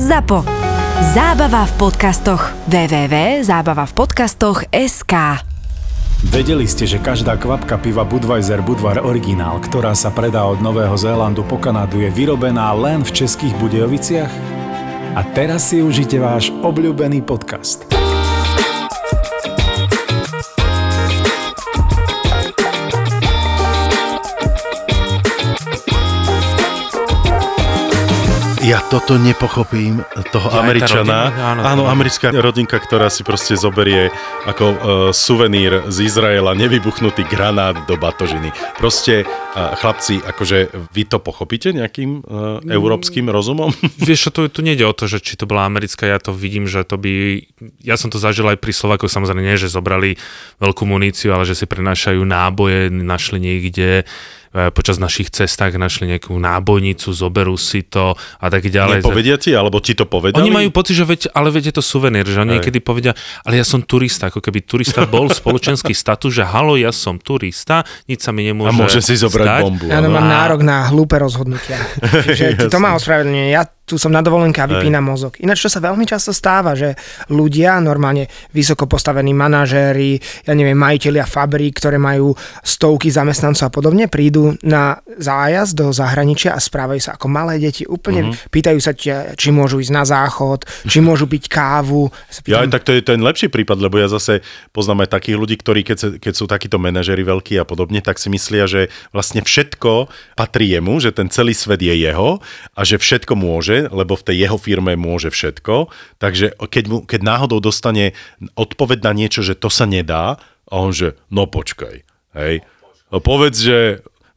ZAPO. Zábava v podcastoch. www.zábavavpodcastoch.sk Vedeli ste, že každá kvapka piva Budweiser Budvar Originál, ktorá sa predá od Nového Zélandu po Kanadu, je vyrobená len v českých Budejoviciach? A teraz si užite váš obľúbený podcast. Ja toto nepochopím, toho Ja, Američana. rodina, áno, áno, americká rodinka, ktorá si proste zoberie ako uh, suvenír z Izraela nevybuchnutý granát do batožiny. Proste, uh, chlapci, akože vy to pochopíte nejakým uh, európskym rozumom? Vieš, čo, tu, nejde o to, že či to bola americká, ja to vidím, že to by... Ja som to zažil aj pri Slovakoch, samozrejme nie, že zobrali veľkú muníciu, ale že si prenášajú náboje, našli niekde počas našich cestách našli nejakú nábojnicu, zoberú si to a tak ďalej. Nepovedia ti, alebo ti to povedali? Oni majú pocit, že veď, ale veď je to suvenír, že oni niekedy povedia, ale ja som turista, ako keby turista bol spoločenský status, že halo, ja som turista, nič sa mi nemôže A môže si zobrať stať. bombu. Ja áno. mám nárok na hlúpe rozhodnutia. Čiže to má ospravedlenie. Ja tu som na dovolenke a vypínam mozog. Ináč, čo sa veľmi často stáva, že ľudia, normálne vysoko postavení manažéri, ja neviem, majiteľia fabrík, ktoré majú stovky zamestnancov a podobne, prídu na zájazd do zahraničia a správajú sa ako malé deti. Úplne Mhm. pýtajú sa, ťa, či môžu ísť na záchod, či môžu piť kávu. Ja aj tak to je ten lepší prípad, lebo ja zase poznám aj takých ľudí, ktorí keď, keď sú takíto manažery veľkí a podobne, tak si myslia, že vlastne všetko patrí jemu, že ten celý svet je jeho a že všetko môže, lebo v tej jeho firme môže všetko. Takže keď, mu, keď náhodou dostane odpoveď na niečo, že to sa nedá, a on že, no počkaj, hej. No povedz, že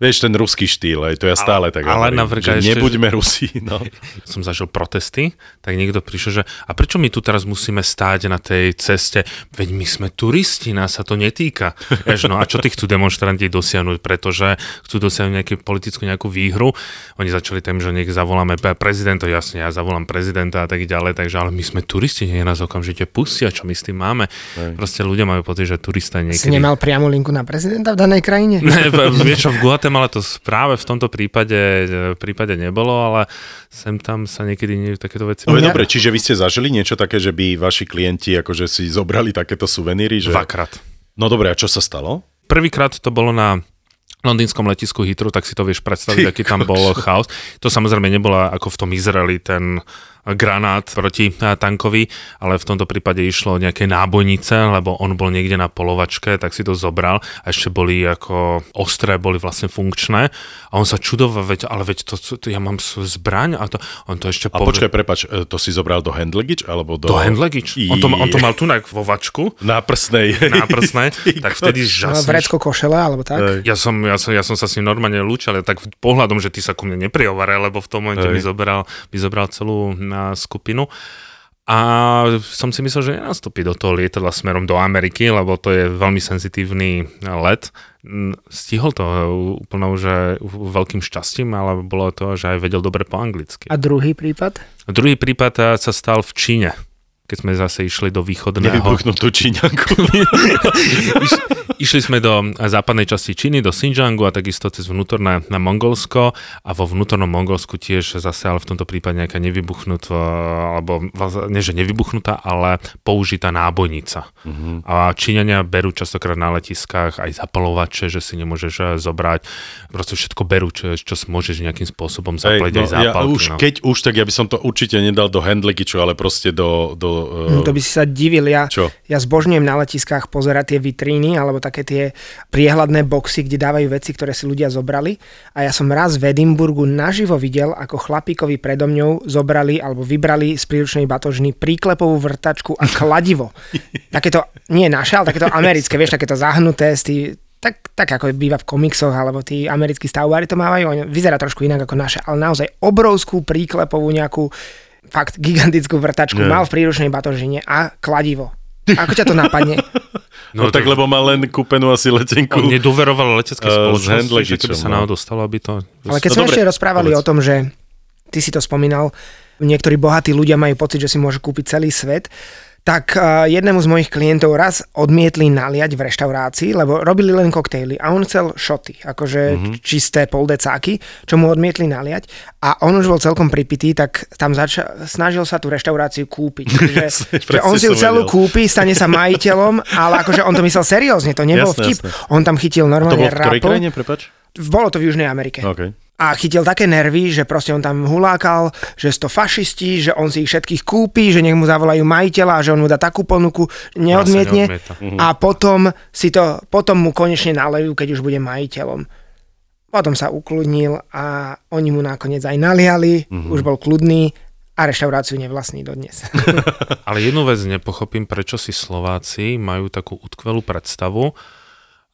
Vieš, ten ruský štýl, hej, to ja stále tak ale hovorím, napríklad že ešte, nebuďme Rusi, no. som zažil protesty, tak niekto prišiel, že a prečo my tu teraz musíme stáť na tej ceste? Veď my sme turisti, nás sa to netýka. Vieš, no a čo tí chcú demonstranti dosiahnuť, pretože chcú dosiahnuť nejakú politickú nejakú výhru. Oni začali tým, že nech zavoláme prezidenta, jasne, ja zavolám prezidenta a tak ďalej, takže ale my sme turisti, nie nás okamžite pustia, čo my s tým máme. Proste ľudia majú pocit, že turista je si niekedy... nemal priamu linku na prezidenta v danej krajine? Ne, vieš čo, v Guatemala to práve v tomto prípade, v prípade nebolo, ale sem tam sa niekedy nie, takéto veci... No je dobre, čiže vy ste zažili niečo také, že by vaši klienti akože si zobrali takéto suveníry? Že... Dvakrát. No dobre, a čo sa stalo? Prvýkrát to bolo na londýnskom letisku Heathrow, tak si to vieš predstaviť, Ty aký tam bol chaos. To samozrejme nebola ako v tom Izraeli ten granát proti tankovi, ale v tomto prípade išlo o nejaké nábojnice, lebo on bol niekde na polovačke, tak si to zobral a ešte boli ako ostré, boli vlastne funkčné a on sa čudoval, veď, ale veď to, to ja mám zbraň a to, on to ešte A počkaj, prepač, e, to si zobral do hand luggage, alebo do... do hand luggage. On to, on to mal tu vo vačku, Na prsnej. na prsnej, tak vtedy žasneš. Vrecko košele, alebo tak? Ja som, ja, som, ja som sa s ním normálne lúčil, ale tak pohľadom, že ty sa ku mne neprihovare, lebo v tom momente mi zobral, mi zobral celú na skupinu. A som si myslel, že nenastúpi do toho lietadla smerom do Ameriky, lebo to je veľmi senzitívny let. Stihol to úplnou, že veľkým šťastím, ale bolo to, že aj vedel dobre po anglicky. A druhý prípad? Druhý prípad eh, sa stal v Číne keď sme zase išli do východného... Nevybuchnutú číňanku. Iš, išli sme do západnej časti Číny, do Xinjiangu a takisto cez vnútorné na Mongolsko a vo vnútornom Mongolsku tiež zase, ale v tomto prípade nejaká nevybuchnutá, alebo nie že nevybuchnutá, ale použitá nábojnica. Uh-huh. A Číňania berú častokrát na letiskách aj zapalovače, že si nemôžeš eh, zobrať, proste všetko berú, čo, čo môžeš nejakým spôsobom Hej, zapaliť no, aj zápalky. ja už, no. keď už, tak ja by som to určite nedal do hand lugageu, ale proste do... do No, uh, to by si sa divil. Ja, Čo? ja zbožňujem na letiskách pozerať tie vitríny alebo také tie priehľadné boxy, kde dávajú veci, ktoré si ľudia zobrali. A ja som raz v Edimburgu naživo videl, ako chlapíkovi predo mňou zobrali alebo vybrali z príručnej batožny príklepovú vrtačku a kladivo. takéto, nie naše, ale takéto americké, vieš, takéto zahnuté, z tý, tak, tak ako býva v komiksoch, alebo tí americkí stavbári to mávajú, oni- vyzerá trošku inak ako naše, ale naozaj obrovskú príklepovú nejakú fakt gigantickú vrtačku Nie. mal v príručnej batožine a kladivo. Ako ťa to napadne? no, tak lebo má len kúpenú asi letenku. On nedoveroval leteckej s spoločnosti, že handluggagem, keby sa no. náhodou aby to... Ale keď No sme dobre, ešte rozprávali povedz. o tom, že ty si to spomínal, niektorí bohatí ľudia majú pocit, že si môžu kúpiť celý svet, tak jednému z mojich klientov raz odmietli naliať v reštaurácii, lebo robili len koktejly a on chcel šoty, akože mm-hmm. čisté poldecáky, čo mu odmietli naliať a on už bol celkom pripitý, tak tam zača- snažil sa tú reštauráciu kúpiť. Čiže, že on si ju celú kúpi, stane sa majiteľom, ale akože on to myslel seriózne, to nebol Jasné, vtip. jasné. On tam chytil To normálne bolo v ktorej krajine, prepač? Bolo to v Južnej Amerike. OK. A chytil také nervy, že proste on tam hulákal, že sú to fašisti, že on si ich všetkých kúpi, že nech mu zavolajú majiteľa, že on mu dá takú ponuku, neodmietne. neodmieta. A potom, si to, potom mu konečne nalejú, keď už bude majiteľom. Potom sa ukludnil a oni mu nakoniec aj naliali, už bol kľudný a reštauráciu nevlastní dodnes. Ale jednu vec nepochopím, prečo si Slováci majú takú utkvelú predstavu,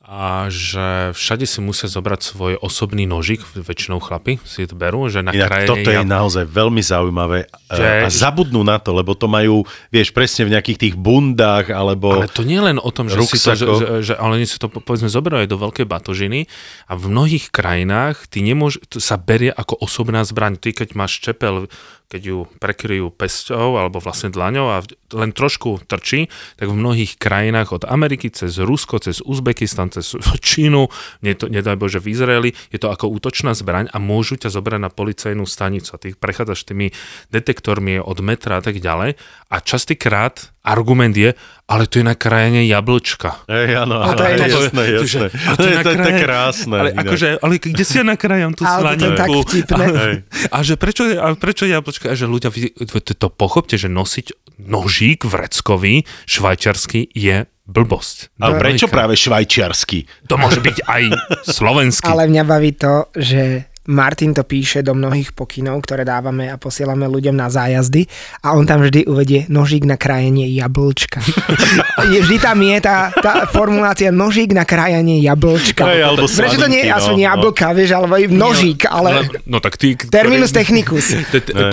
a že všade si musia zobrať svoj osobný nožik, väčšinou chlapi si to berú, že na Inak krajine... toto je naozaj veľmi zaujímavé Že- že... a zabudnú na to, lebo to majú, vieš, presne v nejakých tých bundách, alebo... Ale to nie je len o tom, že si to, že, že, že, ale oni si to po- povedzme zoberajú aj do veľkej batožiny a v mnohých krajinách ty nemôž, to sa berie ako osobná zbraň. Ty keď máš čepel, keď ju prekryjú pesťou alebo vlastne dlaňou a len trošku trčí, tak v mnohých krajinách od Ameriky cez Rusko, cez Uzbekistan, cez Čínu, nedaj Bože v Izraeli, je to ako útočná zbraň a môžu ťa zobrať na policajnú stanicu. A ty prechádzaš tými detektormi od metra a tak ďalej. A častokrát argument je, ale to je na krajine jablčka. Ej, áno, áno, to je ináč- jasné, To, že- jasné. ale To je to, to je krásne. Ale, inak. akože, ale kde si ja nakrájam tú slaninku? Hej. A že prečo, je- a prečo jablčka? A že ľudia, vy- to, to pochopte, že nosiť nožík vreckový, švajčarský je blbosť. Ale prečo práve švajčiarsky? To môže byť aj slovenský. Ale mňa baví to, že Martin to píše do mnohých pokynov, ktoré dávame a posielame ľuďom na zájazdy a on tam vždy uvedie nožík na krajenie jablčka. vždy tam je tá, tá formulácia nožík na krajanie jablčka. Hej, alebo Prečo to nie je slaniny, aspoň no, no. jablka, vieš, alebo nožík, ale No, no tak ty... terminus technicus.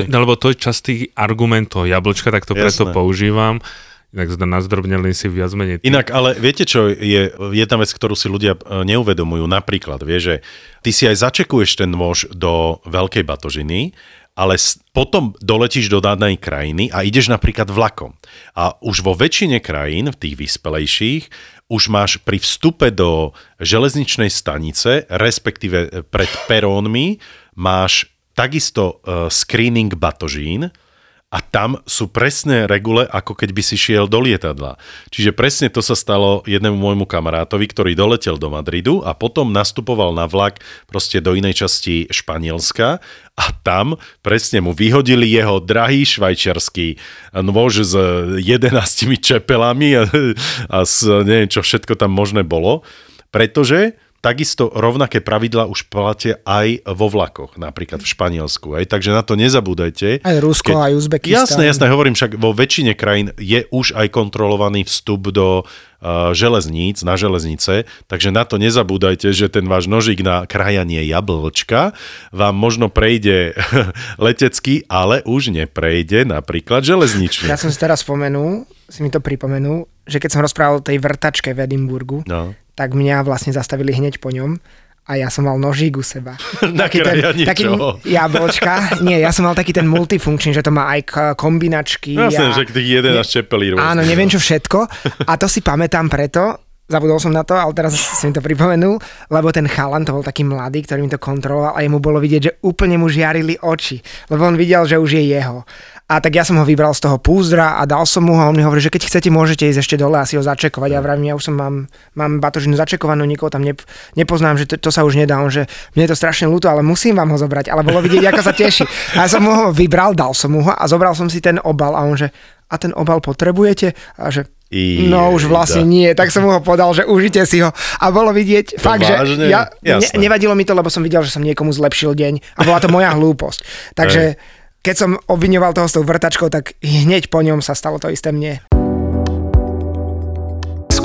No, lebo to je častý argument toho jablčka, tak to preto používam. Inak zda nazdrobnili si viac menej. Inak, ale viete čo, je jedna vec, ktorú si ľudia e, neuvedomujú. Napríklad, vie, že ty si aj začekuješ ten nôž do veľkej batožiny, ale potom doletíš do danej krajiny a ideš napríklad vlakom. A už vo väčšine krajín, v tých vyspelejších, už máš pri vstupe do železničnej stanice, respektíve e, pred perónmi, máš takisto e, screening batožín, a tam sú presné regule, ako keď by si šiel do lietadla. Čiže presne to sa stalo jednému môjmu kamarátovi, ktorý doletel do Madridu a potom nastupoval na vlak proste do inej časti Španielska a tam presne mu vyhodili jeho drahý švajčiarsky nôž s 11 čepelami a, a s neviem čo všetko tam možné bolo, pretože takisto rovnaké pravidla už platia aj vo vlakoch, napríklad v Španielsku. Aj, takže na to nezabúdajte. Aj Rusko, aj Uzbekistan. Jasné, jasné, hovorím však, vo väčšine krajín je už aj kontrolovaný vstup do uh, železníc, na železnice, takže na to nezabúdajte, že ten váš nožík na krajanie jablčka vám možno prejde letecky, ale už neprejde napríklad železnične. Ja som si teraz spomenul, si mi to pripomenul, že keď som rozprával o tej vrtačke v Edimburgu, No. Tak mňa vlastne zastavili hneď po ňom a ja som mal nožík u seba. Na krajanie taký jablčka. Nie, ja som mal taký ten multifunkčný, že to má aj kombinačky. Jasné, a... že tých 11 čepelí rôzne. Áno, neviem čo všetko. A to si pamätám preto, zabudol som na to, ale teraz si mi to pripomenul, lebo ten chalan, to bol taký mladý, ktorý mi to kontroloval a jemu bolo vidieť, že úplne mu žiarili oči, lebo on videl, že už je jeho. A tak ja som ho vybral z toho púzdra a dal som mu ho a on mi hovorí, že keď chcete, môžete ísť ešte dole a si ho začekovať. A vravím, ja už som mám, mám batožinu začekovanú, nikoho tam nep- nepoznám, že to, to, sa už nedá. On, že mne je to strašne ľúto, ale musím vám ho zobrať. Ale bolo vidieť, ako sa teší. A ja som ho vybral, dal som mu ho a zobral som si ten obal a on, že a ten obal potrebujete? A že Jej, no už vlastne da. nie, tak som mu ho podal, že užite si ho. A bolo vidieť, fakt, vážne? že ja, ne, nevadilo mi to, lebo som videl, že som niekomu zlepšil deň a bola to moja hlúposť. Takže keď som obviňoval toho s tou vrtačkou, tak hneď po ňom sa stalo to isté mne.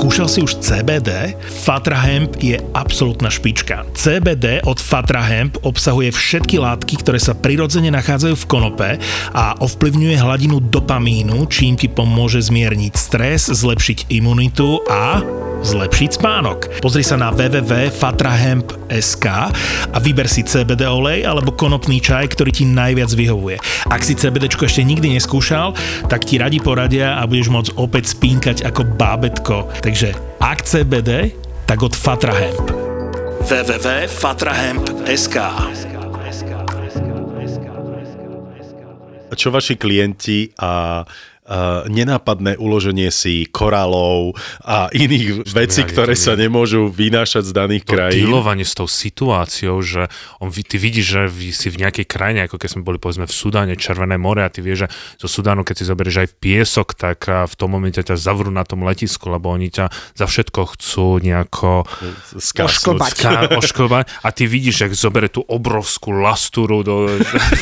Skúšal si už CBD? Fatra Hemp je absolútna špička. CBD od Fatra Hemp obsahuje všetky látky, ktoré sa prirodzene nachádzajú v konope a ovplyvňuje hladinu dopamínu, čím ti pomôže zmierniť stres, zlepšiť imunitu a zlepšiť spánok. Pozri sa na www.fatrahemp.sk a vyber si CBD olej alebo konopný čaj, ktorý ti najviac vyhovuje. Ak si CBD ešte nikdy neskúšal, tak ti radi poradia a budeš môcť opäť spínkať ako bábetko. Takže ak CBD, tak od Fatrahemp. www.fatrahemp.sk Čo vaši klienti a nenápadné uloženie si korálov a iných vecí, ktoré sa nemôžu vynášať z daných to krajín. dealovanie s tou situáciou, že on, ty vidíš, že si v nejakej krajine, ako keď sme boli povedzme v Sudáne, Červené more a ty vieš, že zo Sudánu, keď si zoberieš aj piesok, tak a v tom momente ťa zavrú na tom letisku, lebo oni ťa za všetko chcú nejako Skásnuť. Ošklbať a ty vidíš, jak zobere tú obrovskú lasturu do,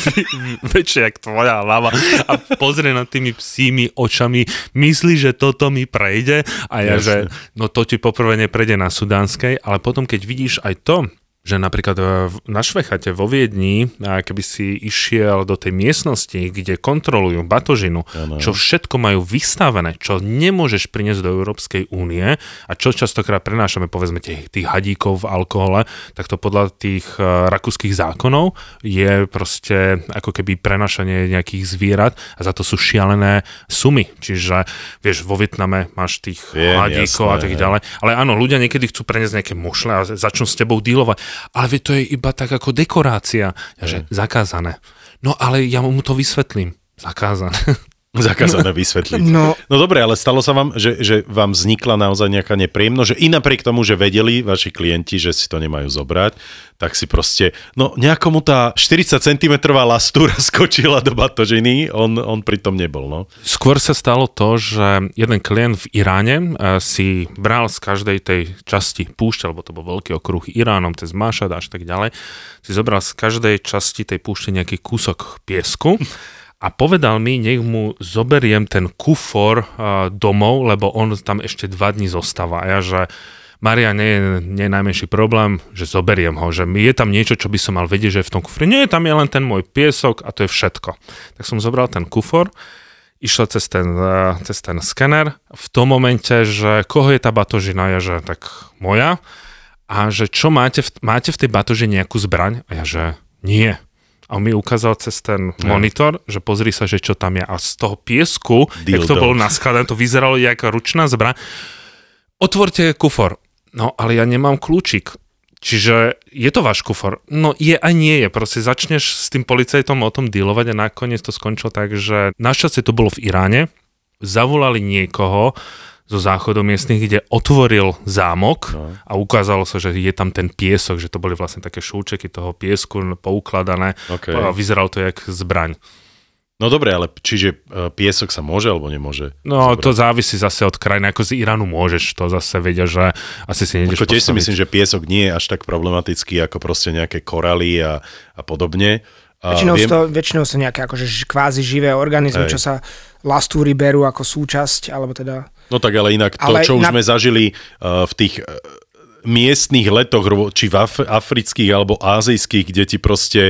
väčšie jak tvoja hlava a pozrie na tými psími očami, myslí, že toto mi prejde a ja, Jasne. že no to ti poprvé neprejde na sudánskej, ale potom keď vidíš aj to, že napríklad e, na Švechate vo Viedni, a keby si išiel do tej miestnosti, kde kontrolujú batožinu, Áno. čo všetko majú vystavené, čo nemôžeš priniesť do Európskej únie a čo častokrát prenášame, povedzme, tých, tých hadíkov v alkohole, tak to podľa tých uh, rakúskych zákonov je proste ako keby prenášanie nejakých zvierat a za to sú šialené sumy. Čiže, vieš, vo Vietname máš tých Viem, hadíkov a jasné, tak hej. ďalej. Ale áno, ľudia niekedy chcú preniesť nejaké mušle a začnú s tebou dealovať. Ale veď to je iba tak ako dekorácia. Ja, že zakázané. No ale ja mu to vysvetlím. Zakázané. Zakázané vysvetliť. No. no dobre, ale stalo sa vám, že, že vám vznikla naozaj nejaká nepríjemnosť, že i napriek tomu, že vedeli vaši klienti, že si to nemajú zobrať, tak si proste, no nejakomu tá 40 cm lastúra skočila do batožiny, on, on pritom nebol, no. Skôr sa stalo to, že jeden klient v Iráne eh, si bral z každej tej časti púšte, lebo to bol veľký okruh Iránom, cez Mášad až tak ďalej, si zobral z každej časti tej púšte nejaký kúsok piesku a povedal mi, nech mu zoberiem ten kufor domov, lebo on tam ešte dva dní zostáva. A ja, že Maria, nie, je- nie je najmenší problém, že zoberiem ho, že je tam niečo, čo by som mal vedieť, že je v tom kufri. Nie, tam je len ten môj piesok a to je všetko. Tak som zobral ten kufor, išla cez ten, cez ten skener, v tom momente, že koho je tá batožina, ja, že tak moja, a že čo máte v, máte v tej batožine nejakú zbraň? A ja, že nie. A on mi ukázal cez ten monitor, že pozri sa, že čo tam je. A z toho piesku, jak to Dildo. bolo naskladané, to vyzeralo ako ručná zbraň. Otvorte kufor. No, ale ja nemám kľúčik. Čiže je to váš kufor? No je a nie je. Proste začneš s tým policajtom o tom dealovať a nakoniec to skončilo tak, že našťastie to bolo v Iráne. Zavolali niekoho zo záchodu miestnych, kde otvoril zámok no. a ukázalo sa, že je tam ten piesok, že to boli vlastne také šúčeky toho piesku poukladané OK. a vyzeralo to jak zbraň. No dobre, ale čiže e, piesok sa môže alebo nemôže? No, zobrať? to závisí zase od krajiny. Ako z Iránu môžeš, to zase vedia, že asi si nejdeš Ako tiež si myslím, že piesok nie je až tak problematický ako proste nejaké koraly a, a podobne. A Väčšinou, viem... to, väčšinou sú nejaké akože kvázi živé organizmy, Hej. čo sa lastúry berú ako súčasť, alebo teda... No tak ale inak to, Ale čo už na- sme zažili uh, v tých uh, miestných letoch, či v Af- afrických alebo azijských, kde ti proste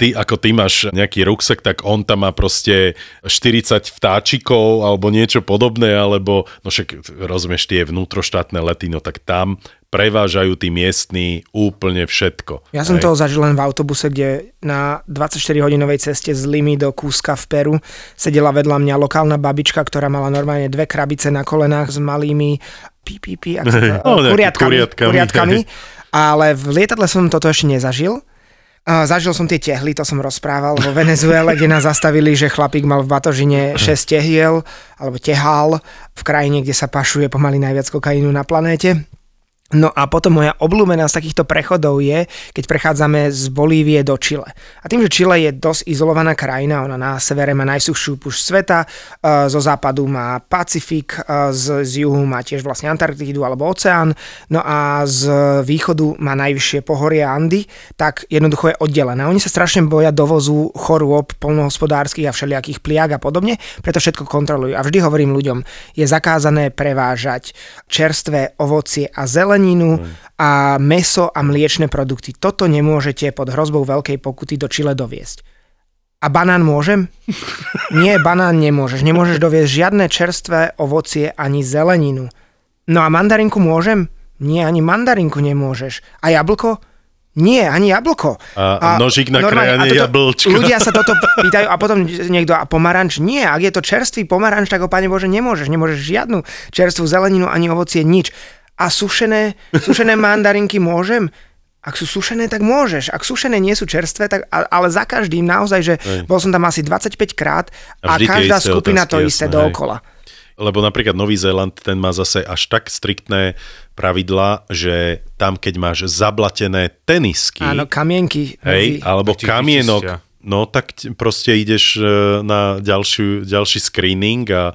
ty, ako ty máš nejaký ruksak, tak on tam má proste 40 vtáčikov alebo niečo podobné, alebo, no však rozumieš, tie vnútroštátne lety, no tak tam prevážajú tí miestní úplne všetko. Ja som Hej. toho zažil len v autobuse, kde na 24-hodinovej ceste z Limy do Kúska v Peru sedela vedľa mňa lokálna babička, ktorá mala normálne dve krabice na kolenách s malými pí, pí, pí, ako to, No, kuriatkami, kuriatkami, kuriatkami. Ale v lietadle som toto ešte nezažil. Zažil som tie tehly, to som rozprával vo Venezuele, kde nás zastavili, že chlapík mal v batožine 6 tehiel, alebo tehál, v krajine, kde sa pašuje pomaly najviac kokainu na planéte. No a potom moja obľúbená z takýchto prechodov je, keď prechádzame z Bolívie do Čile. A tým, že Čile je dosť izolovaná krajina, ona na severe má najsuchšiu pušť sveta, e, zo západu má Pacifik, e, z, z juhu má tiež vlastne Antarktidu alebo oceán, no a z východu má najvyššie pohorie Andy, tak jednoducho je oddelené. Oni sa strašne boja dovozu chorôb polnohospodárskych a všelijakých pliag a podobne, preto všetko kontrolujú. A vždy hovorím ľuďom, je zakázané prevážať čerstvé ovocie a zeleninu a meso a mliečne produkty. Toto nemôžete pod hrozbou veľkej pokuty do Čile doviesť. A banán môžem? Nie, banán nemôžeš. Nemôžeš doviesť žiadne čerstvé ovocie ani zeleninu. No a mandarinku môžem? Nie, ani mandarinku nemôžeš. A jablko? Nie, ani jablko. A nožík na normálne, krajanie jablčka. Ľudia sa toto pýtajú a potom niekto, a pomaranč? Nie, ak je to čerstvý pomaranč, tak ho, pane Bože, nemôžeš. Nemôžeš žiadnu čerstvú zeleninu, ani ovocie, nič. A sušené, sušené mandarinky môžem? Ak sú sušené, tak môžeš. Ak sušené nie sú čerstvé, tak, ale za každým naozaj, že Hej. bol som tam asi 25 krát A a, každá skupina to otázky, isté jasné, hej. dookola. Lebo napríklad Nový Zéland, ten má zase až tak striktné pravidla, že tam, keď máš zablatené tenisky, Áno, kamienky. hej, medzi- alebo kamienok, no tak proste ideš e, na ďalšiu, ďalší screening a,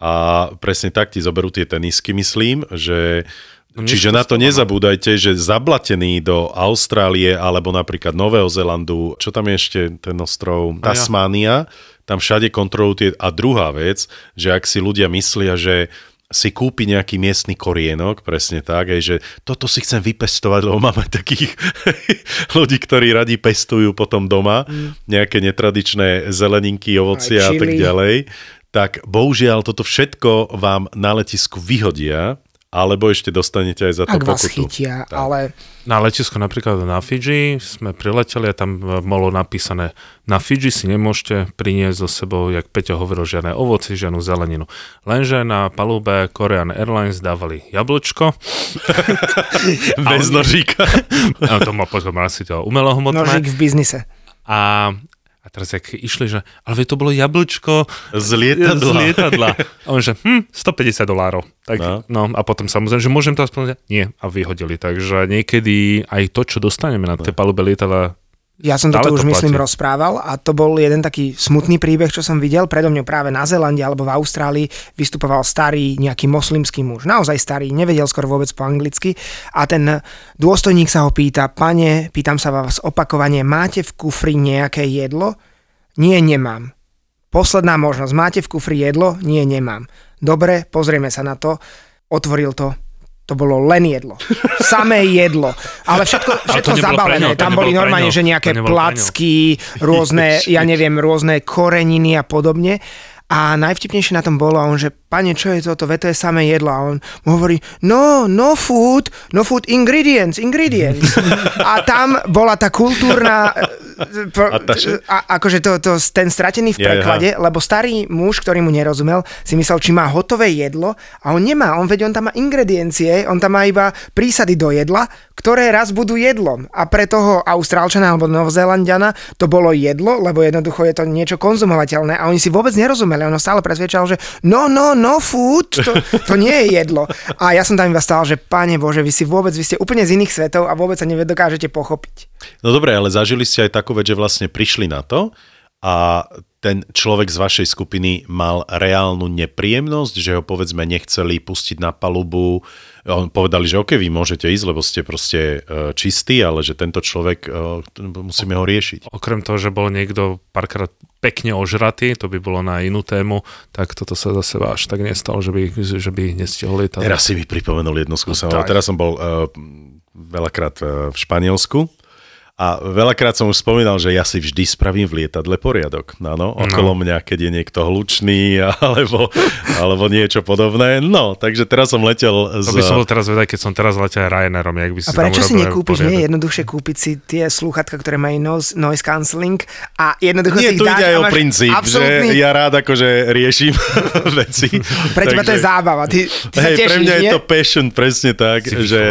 a presne tak ti zoberú tie tenisky, myslím, že No, Čiže na to nezabúdajte, že zablatený do Austrálie alebo napríklad Nového Zelandu, čo tam je ešte ten ostrov, ja. Tasmánia, tam všade kontrolujú tie... A druhá vec, že ak si ľudia myslia, že si kúpi nejaký miestny korienok, presne tak, aj, že toto si chcem vypestovať, lebo máme takých ľudí, ktorí radi pestujú potom doma nejaké netradičné zeleninky, ovocia a tak ďalej, tak bohužiaľ toto všetko vám na letisku vyhodia, alebo ešte dostanete aj za to Ak vás pokutu. chytia, Tak. ale Na letisku napríklad na Fidži sme prileteli a tam e, bolo napísané na Fidži si nemôžete priniesť so sebou, jak Peťo hovoril, žiadne ovoci, žiadnu zeleninu. Lenže na palube Korean Airlines dávali jablčko. Bez nožíka. A to má potom asi to umelohmotné. nožík v biznise. A teraz jak išli, že ale to bolo jablčko Z lietadla. z lietadla. A on že, hm, 150 dolárov. Tak, No. no. no. a potom samozrejme, že môžem to aspoň... Nie, a vyhodili. Takže niekedy aj to, čo dostaneme na tej palube lietadla, Ja som toto už to myslím platí. rozprával a to bol jeden taký smutný príbeh, čo som videl. Predo mňou práve na Zélande alebo v Austrálii vystupoval starý nejaký moslimský muž. Naozaj starý, nevedel skoro vôbec po anglicky. A ten dôstojník sa ho pýta, pane, pýtam sa vás opakovane, máte v kufri nejaké jedlo? Nie, nemám. Posledná možnosť, máte v kufri jedlo? Nie, nemám. Dobre, pozrieme sa na to. Otvoril to, to bolo len jedlo. Samé jedlo. Ale všetko, všetko nebolo pre zabalené. ňo, Tam boli normálne, že nejaké placky, rôzne, ja neviem, rôzne koreniny a podobne. A najvtipnejšie na tom bolo, a on že, pane, čo je toto, veď to je samé jedlo. A on mu hovorí, no, no food, no food ingredients, ingredients. A tam bola tá kultúrna, Ataše? a, akože to, to, ten stratený v preklade, lebo starý muž, ktorý mu nerozumel, si myslel, či má hotové jedlo a on nemá, on veď on tam má ingrediencie, on tam má iba prísady do jedla, ktoré raz budú jedlom. A pre toho Austrálčana alebo Novozélandiana to bolo jedlo, lebo jednoducho je to niečo konzumovateľné a oni si vôbec nerozumeli. On ho stále presvedčal, že no, no, no food, to, to nie je jedlo. A ja som tam iba stál, že pane Bože, vy si vôbec, vy ste úplne z iných svetov a vôbec sa nedokážete pochopiť. No dobre, ale zažili ste aj takú vec, že vlastne prišli na to a ten človek z vašej skupiny mal reálnu nepríjemnosť, že ho povedzme nechceli pustiť na palubu. On povedali, že OK, vy môžete ísť, lebo ste proste e, čistí, ale že tento človek, e, musíme ho riešiť. okrem toho, že bol niekto párkrát pekne ožratý, to by bolo na inú tému, tak toto sa zase až tak nestalo, že by, že by nestihol lietať. Teraz si mi pripomenul jednu skúsenosť. Teraz som bol uh, veľakrát uh, v Španielsku a veľakrát som už spomínal, že ja si vždy spravím v lietadle poriadok. Áno, okolo mňa, keď je niekto hlučný alebo, alebo niečo podobné. No, takže teraz som letel z... To by som bol teraz vedať, keď som teraz letel Ryanairom, jak by si A prečo si nekúpiš, poriadok. nie je jednoduchšie kúpiť si tie slúchatka, ktoré majú noise, noise cancelling a jednoducho Nie, si ich tu dáš ide aj o princíp, absolútny... že ja rád akože riešim veci. Pre teba to je zábava, ty, ty sa Hej, tešíš, pre mňa je nie? to passion, presne tak. Si Že,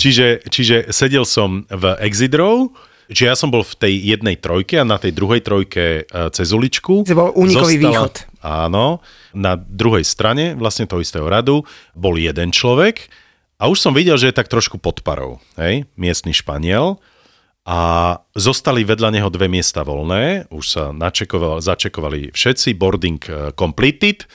čiže, čiže sedel som v exit row, čiže ja som bol v tej jednej trojke a na tej druhej trojke e, cez uličku. To bol únikový východ. Áno, na druhej strane vlastne toho istého radu bol jeden človek a už som videl, že je tak trošku pod parou, hej, miestny Španiel a zostali vedľa neho dve miesta voľné, už sa načekovali, začekovali všetci, boarding eh, completed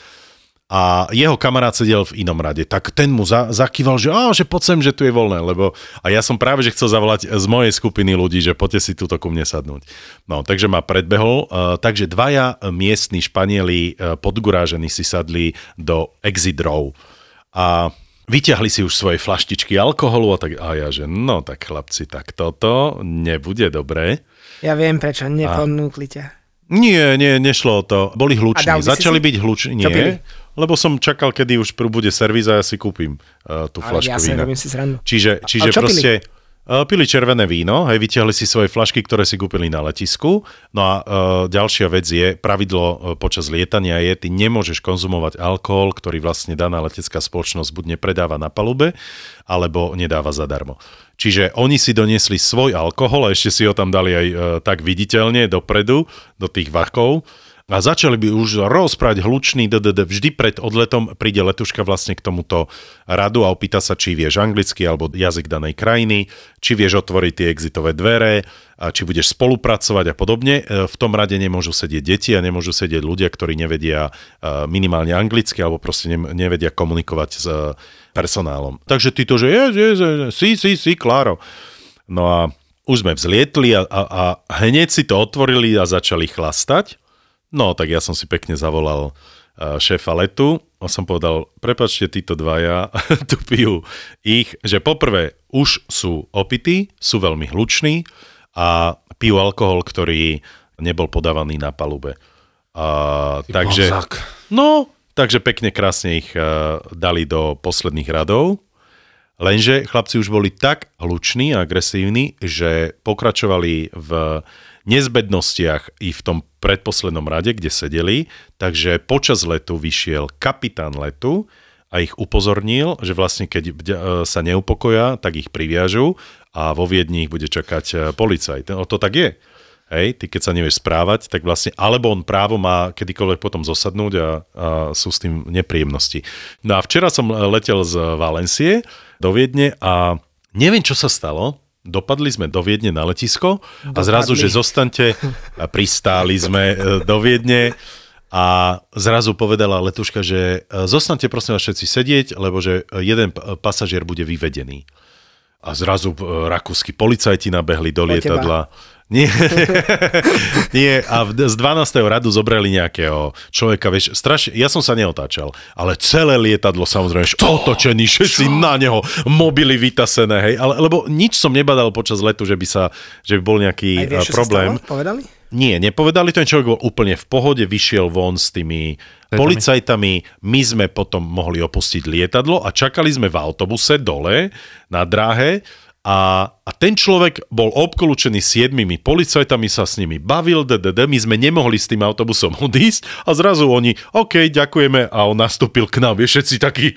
a jeho kamarát sedel v inom rade, tak ten mu za, zakýval, že, á, že poď sem, že tu je voľné, lebo a ja som práve, že chcel zavolať z mojej skupiny ľudí, že poďte si túto ku mne sadnúť. No, takže ma predbehol, uh, takže dvaja miestni Španieli uh, podgurážení si sadli do exit row a vyťahli si už svoje flaštičky alkoholu a tak, a ja, že no tak chlapci, tak toto nebude dobré. Ja viem prečo, neponúkli ťa. Nie, nie, nešlo o to. Boli hluční. Začali si? byť hluční. Nie, lebo som čakal, kedy už bude servíz a ja si kúpim uh, tú Ale flašku jasne, vína. si srandu. Čiže, čiže čo pili? proste uh, pili červené víno, hej, vyťahli si svoje flašky, ktoré si kúpili na letisku. No a uh, ďalšia vec je, pravidlo uh, počas lietania je, ty nemôžeš konzumovať alkohol, ktorý vlastne daná letecká spoločnosť buď nepredáva na palube, alebo nedáva zadarmo. Čiže oni si doniesli svoj alkohol a ešte si ho tam dali aj uh, tak viditeľne dopredu, do tých vakov. A začali by už rozprávať hlučný DDD. Vždy pred odletom príde letuška vlastne k tomuto radu a opýta sa, či vieš anglicky alebo jazyk danej krajiny, či vieš otvoriť tie exitové dvere, a či budeš spolupracovať a podobne. E, V tom rade nemôžu sedieť deti a nemôžu sedieť ľudia, ktorí nevedia e, minimálne anglicky alebo proste ne- nevedia komunikovať s e, personálom. Takže ty to, že je, je, je, si, si, si, Kláro. No a už sme vzlietli a, a, a hneď si to otvorili a začali chlastať. No, tak ja som si pekne zavolal uh, šéfa letu a som povedal, prepačte, títo dvaja tu pijú ich, že poprvé už sú opití, sú veľmi hluční a pijú alkohol, ktorý nebol podávaný na palube. A, takže, Kozak. no, takže pekne krásne ich uh, dali do posledných radov. Lenže chlapci už boli tak hluční a agresívni, že pokračovali v nezbednostiach i v tom predposlednom rade, kde sedeli, takže počas letu vyšiel kapitán letu a ich upozornil, že vlastne keď e, sa neupokoja, tak ich priviažu a vo Viedni ich bude čakať e, policajt. No, to tak je. Hej, ty keď sa nevieš správať, tak vlastne, alebo on právo má kedykoľvek potom zosadnúť a, a sú s tým nepríjemnosti. No a včera som letel z Valencie do Viedne a neviem, čo sa stalo, dopadli sme do Viedne na letisko a zrazu, Dopadli. že zostaňte, a pristáli sme e, do Viedne a zrazu povedala letuška, že e, zostaňte prosím vás všetci sedieť, lebo že jeden p- pasažier bude vyvedený. A zrazu e, rakúsky policajti nabehli do Po teba. Nie, nie, a z 12. radu zobrali nejakého človeka, vieš, strašne, ja som sa neotáčal, ale celé lietadlo samozrejme, že otočený, všetci na neho, mobily vytasené, hej, ale, lebo nič som nebadal počas letu, že by sa, že by bol nejaký Aj vieš, čo problém. Sa stalo? Povedali? Nie, nepovedali, ten človek bol úplne v pohode, vyšiel von s tými policajtami, my sme potom mohli opustiť lietadlo a čakali sme v autobuse dole na dráhe a, a ten človek bol obklúčený siedmimi policajtami, sa s nimi bavil, DDD, my sme nemohli s tým autobusom odísť a zrazu oni, OK, ďakujeme a on nastúpil k nám. Vieš, všetci takí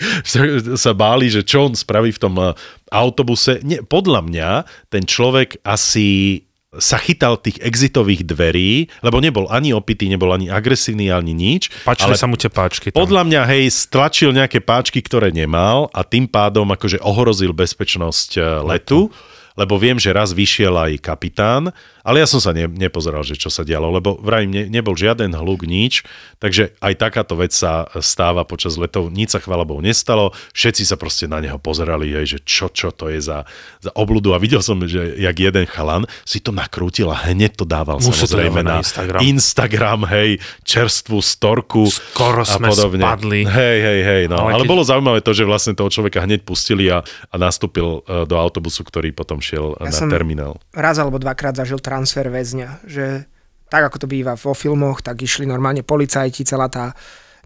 sa, báli, že čo on spraví v tom eh, autobuse. Nie, podľa mňa ten človek asi sa chytal tých exitových dverí, lebo nebol ani opitý, nebol ani agresívny, ani nič. Páčili ale sa mu tie páčky. Tam. podľa mňa, hej, stlačil nejaké páčky, ktoré nemal a tým pádom akože ohrozil bezpečnosť eh, letu, lebo viem, že raz vyšiel aj kapitán, ale ja som sa ne, nepozeral, že čo sa dialo, lebo vraj ne, nebol žiaden hluk, nič, takže aj takáto vec sa stáva počas letov, nič sa chvála Bohu nestalo, všetci sa proste na neho pozerali, hej, že čo, čo to je za, za obludu a videl som, že jak jeden chalan si to nakrútil a hneď to dával Musí to samozrejme dávať na na Instagram. Instagram, hej, čerstvú storku Skoro a podobne. spadli. Hej, hej, hej, no. Ale Ale, keď- bolo zaujímavé to, že vlastne toho človeka hneď pustili a, a nastúpil e, do autobusu, ktorý potom šiel Ja na som- terminál. raz alebo dvakrát zažil transfer väzňa, že tak ako to býva vo filmoch, tak išli normálne policajti, celá tá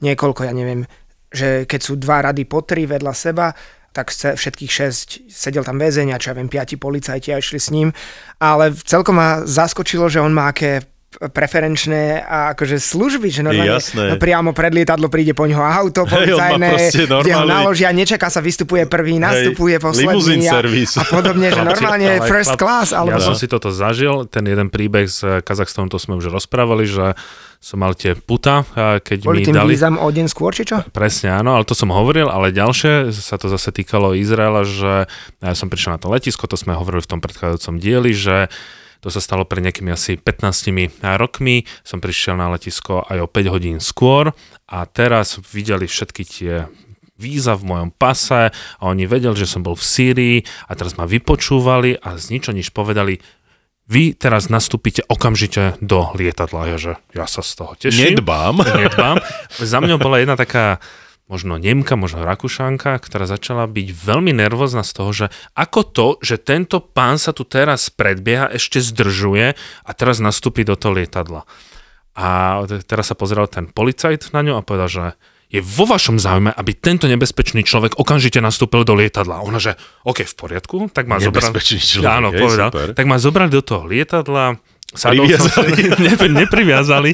niekoľko, ja neviem, že keď sú dva rady po tri vedľa seba, tak všetkých šesť sedel tam väzeň a čo ja viem, piati policajti a išli s ním. Ale celkom ma zaskočilo, že on má aké preferenčné a akože služby, že normálne Jasné. priamo pred lietadlo príde po ňoho auto policajné, proste kde ho naložia, nečaká sa, vystupuje prvý, nastupuje limuzín posledný a, a podobne, že Chlapci, normálne ale first chlap- class, alebo Ja som si toto zažil, ten jeden príbeh z Kazachstanu, to sme už rozprávali, že som mal tie puta, keď Boli mi tým dali... vízam o deň skôr, či čo? Presne, áno, ale to som hovoril, ale ďalšie sa to zase týkalo Izraela, že ja som prišiel na to letisko, to sme hovorili v tom predchádzajúcom dieli, že to sa stalo pred nejakými asi 15 rokmi, som prišiel na letisko aj o 5 hodín skôr a teraz videli všetky tie víza v mojom pase a oni vedeli, že som bol v Sýrii a teraz ma vypočúvali a z ničo nič povedali, vy teraz nastúpite okamžite do lietadla. Ja, že ja sa z toho teším Nedbám. nedbám. Za mňou bola jedna taká možno Nemka, možno Rakúšanka, ktorá začala byť veľmi nervózna z toho, že ako to, že tento pán sa tu teraz predbieha, ešte zdržuje a teraz nastúpi do toho lietadla. A teraz sa pozeral ten policajt na ňu a povedal, že je vo vašom záujme, aby tento nebezpečný človek okamžite nastúpil do lietadla. Ona, že OK, v poriadku, tak ma zobrali. Nebezpečný človek, Áno, hej, povedal. super. Tak ma zobrali do toho lietadla, Sadol som sa, ne, nepriviazali.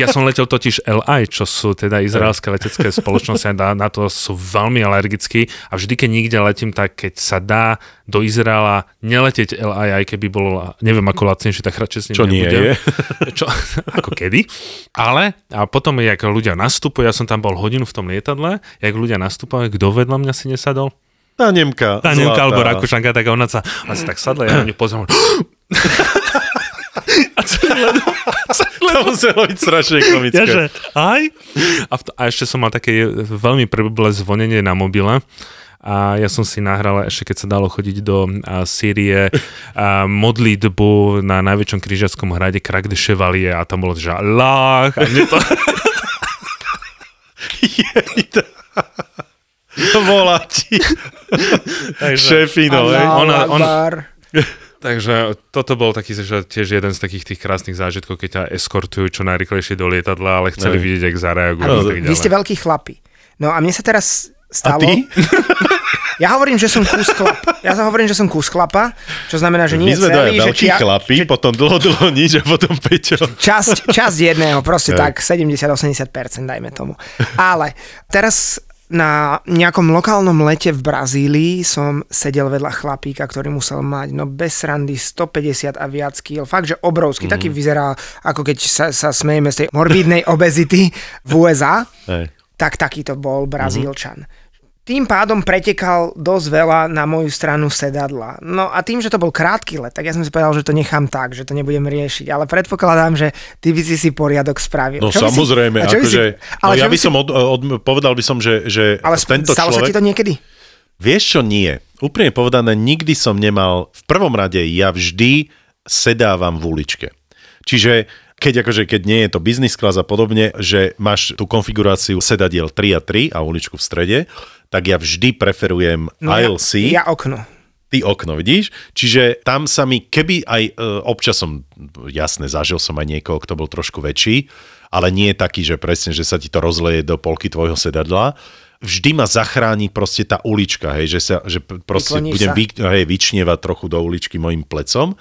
Ja som letel totiž LI, čo sú teda izraelské letecké spoločnosti na, na to sú veľmi alergickí a vždy, keď nikde letím, tak keď sa dá do Izraela neletieť LI, aj keby bolo, neviem ako lacnejšie, tak radšej s ním Čo nie nebudem. je. Čo, ako kedy. Ale a potom, jak ľudia nastupujú, ja som tam bol hodinu v tom lietadle, jak ľudia nastupujú, kto vedľa mňa si nesadol? Tá Nemka. Tá Nemka zlatá. alebo Rakúšanka, tak ona sa, sa tak sadla, ja na ňu pozriem. a celý let, To muselo byť strašne komické. ja, že aj? A, v, a ešte som mal také veľmi preblblé zvonenie na mobile. A ja som si nahral, ešte keď sa dalo chodiť do a, Sýrie, a, modlitbu na najväčšom križiackom hrade Krak de Chevalier a tam bolo, že Allah. A mne to, Volá ti. takže. Allahu Ona- ona-. Takže toto bol taký, že tiež jeden z takých tých krásnych zážitkov, keď ťa eskortujú čo najrychlejšie do lietadla, ale chceli Hej. vidieť, jak zareagujú. A a vy, ste veľkí chlapi. No a mne sa teraz A stalo... ty? Ja hovorím, že som kus chlap. Ja sa hovorím, že som kus chlapa, čo znamená, že My nie sme celý, že veľkí čia, chlapi, že potom dlho, dlho nič a potom Peťo. časť, časť jedného, proste tak 70-80%, dajme tomu. Ale teraz na nejakom lokálnom lete v Brazílii som sedel vedľa chlapíka, ktorý musel mať no bez srandy 150 a viac kýl. Fakt, že obrovský. Mhm. Taký vyzerá, ako keď sa, sa smejeme z tej morbidnej obezity v USA. Hej. tak takýto bol Brazílčan. Mhm. Tým pádom pretekal dosť veľa na moju stranu sedadla. No a tým, že to bol krátky let, tak ja som si povedal, že to nechám tak, že to nebudem riešiť. Ale predpokladám, že ty by si si poriadok spravil. No Čo si- samozrejme, by akože, si- ale no ja by si- som od, od, povedal by som, že, že Ale tento stalo sa človek... ti to niekedy? Vieš čo, nie. Úprimne povedané, nikdy som nemal, v prvom rade ja vždy sedávam v uličke. Čiže keď, akože, keď nie je to business class a podobne, že máš tú konfiguráciu sedadiel 3 a 3 a uličku v strede, tak ja vždy preferujem No ja, ILC. ja okno. ty okno, vidíš? Čiže tam sa mi, keby aj e, občas som, jasne, zažil som aj niekoho, kto bol trošku väčší, ale nie je taký, že presne, že sa ti to rozleje do polky tvojho sedadla. Vždy ma zachráni proste tá ulička, hej, že, sa, že proste Vykloníš budem sa. vy, hej, vyčnievať trochu do uličky mojim plecom.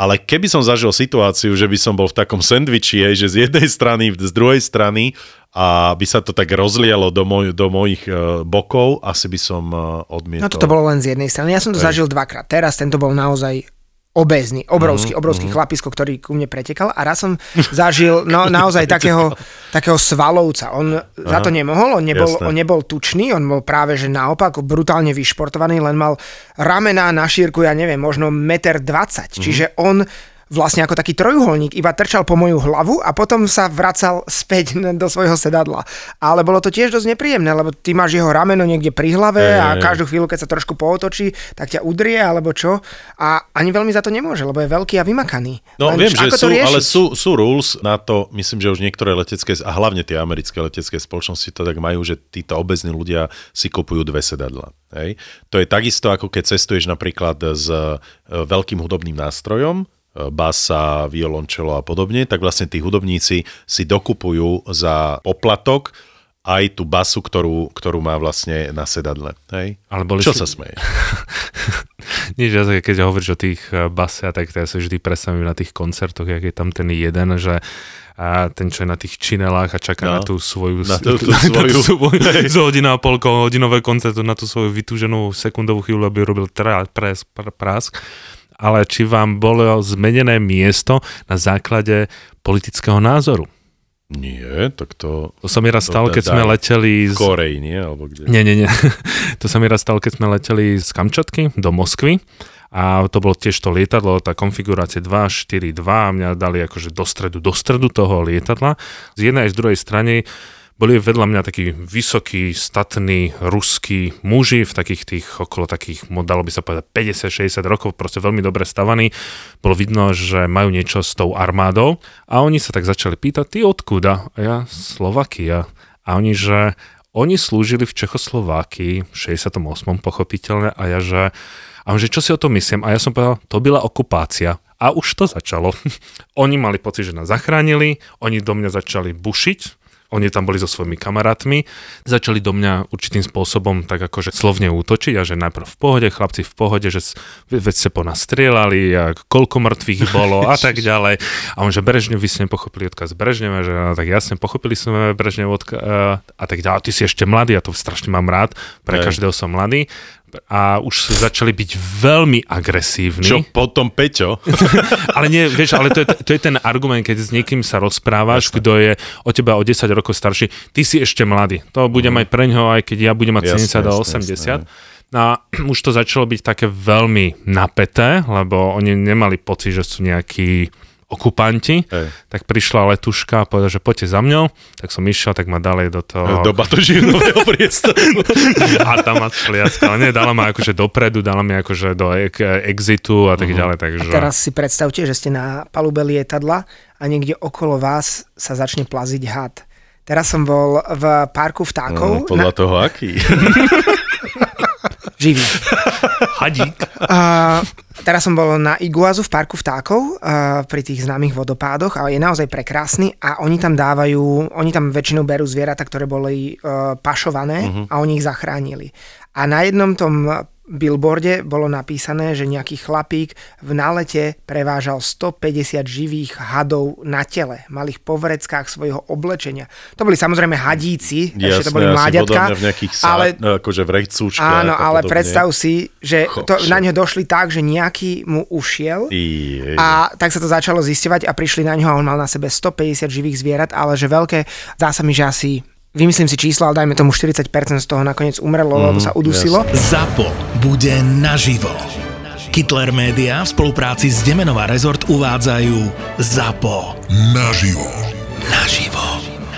Ale keby som zažil situáciu, že by som bol v takom sendviči, že z jednej strany, z druhej strany a by sa to tak rozlialo do, moj, do mojich uh, bokov, asi by som uh, odmietol. No toto bolo len z jednej strany. Ja som to zažil dvakrát. Teraz tento bol naozaj obézny, obrovský, Mhm, obrovský chlapisko, ktorý ku mne pretekal a raz som zažil no, naozaj takého, takého svalovca. On za to nemohol, on nebol, jasné. on nebol tučný, on bol práve že naopak brutálne vyšportovaný, len mal ramená na šírku, ja neviem, možno 1,20 m. Čiže on vlastne ako taký trojuholník iba trčal po moju hlavu a potom sa vracal späť do svojho sedadla. Ale bolo to tiež dosť nepríjemné, lebo ty máš jeho rameno niekde pri hlave a každú chvíľu, keď sa trošku pootočí, tak ťa udrie alebo čo. A ani veľmi za to nemôže, lebo je veľký a vymakaný. No Len viem, že sú, ale sú, sú rules na to, myslím, že už niektoré letecké, a hlavne tie americké letecké spoločnosti to tak majú, že títo obezní ľudia si kupujú dve sedadla. Hej? To je takisto, ako keď cestuješ napríklad s e, veľkým hudobným nástrojom, basa, violončelo a podobne, tak vlastne tí hudobníci si dokupujú za poplatok aj tú basu, ktorú, ktorú má vlastne na sedadle. Hej? Ale boli Čo si- sa smeje? Nič, ja, keď hovoríš o tých eh, basiach, tak ja sa vždy predstavím na tých koncertoch, jak je tam ten jeden, že a ten, čo je na tých činelách a čaká No. na tú svoju, Na tú- tú na svoju- tú svoju z hodina a polko hodinové koncertu, na tú svoju vytúženú sekundovú chvíľu, aby robil tra, pres, pr, prask. Ale či vám bolo zmenené miesto na základe politického názoru? Nie, tak to To sa mi raz stalo, keď teda sme leteli z... Koreji, nie? Alebo kde? Nie, nie, nie. To sa mi raz stalo, keď sme leteli z Kamčatky do Moskvy a to bolo tiež to lietadlo, tá konfigurácia 2, 4, 2 a mňa dali akože do stredu, do stredu toho lietadla. Z jednej aj z druhej strany boli vedľa mňa takí vysokí, statní, ruskí muži v takých tých okolo takých, dalo by sa povedať 50-60 rokov, proste veľmi dobre stavaní. Bolo vidno, že majú niečo s tou armádou a oni sa tak začali pýtať, ty odkuda? A ja, Slovakia. A oni, že oni slúžili v Čechoslovákii v 68. pochopiteľne a ja, že a že čo si o tom myslím? A ja som povedal, to byla okupácia. A už to začalo. oni mali pocit, že nás zachránili, oni do mňa začali bušiť, oni tam boli so svojimi kamarátmi, začali do mňa určitým spôsobom tak akože slovne útočiť a že najprv v pohode, chlapci v pohode, že veď ste po nás strieľali a koľko mŕtvych bolo a tak ďalej. A on, že Brežnev, vy ste nepochopili odkaz Brežneva, že no, tak jasne, pochopili sme Brežnev odkaz a tak ďalej. Ty si ešte mladý, ja to strašne mám rád, pre Aj. každého som mladý a už začali byť veľmi agresívni. Čo potom Peťo? ale nie, vieš, ale to je, to je ten argument, keď s niekým sa rozprávaš, kto je o teba o 10 rokov starší, ty si ešte mladý. To budem mm. aj pre ňoho, aj keď ja budem mať 70 a 80. Jasne. No a už to začalo byť také veľmi napeté, lebo oni nemali pocit, že sú nejakí okupanti, Hej. tak prišla letuška a povedala, že poďte za mňou, tak som išiel, tak ma dali do toho... Do batožírnového priestoru. a tam ma šliacka, ale nie, dala ma akože dopredu, dala mi akože do exitu a tak uh-huh. ďalej. Takže... A teraz si predstavte, že ste na palube lietadla a niekde okolo vás sa začne plaziť had. Teraz som bol v parku vtákov. No, podľa na... toho aký? Živý. Hadík. Uh, Teraz som bol na Iguazu v parku vtákov uh, pri tých známych vodopádoch a je naozaj prekrásny a oni tam dávajú, oni tam väčšinou berú zvieratá, ktoré boli uh, pašované uh-huh. a oni ich zachránili. A na jednom tom billboarde bolo napísané, že nejaký chlapík v nálete prevážal 150 živých hadov na tele. Mal ich po vreckách svojho oblečenia. To boli samozrejme hadíci, Jasné, ešte to boli mláďatka. v nejakých sá, ale, akože v Áno, ale podobne. predstav si, že to, na ňo došli tak, že nejaký mu ušiel a tak sa to začalo zisťovať a prišli na ňo a on mal na sebe 150 živých zvierat, ale že veľké, zdá sa mi, že asi vymyslím si čísla, ale dajme tomu 40% z toho nakoniec umrelo, mm, lebo mhm, sa udusilo. Yes. ZAPO bude naživo. Kittler Media v spolupráci s Demenová rezort uvádzajú ZAPO. Naživo. Naživo.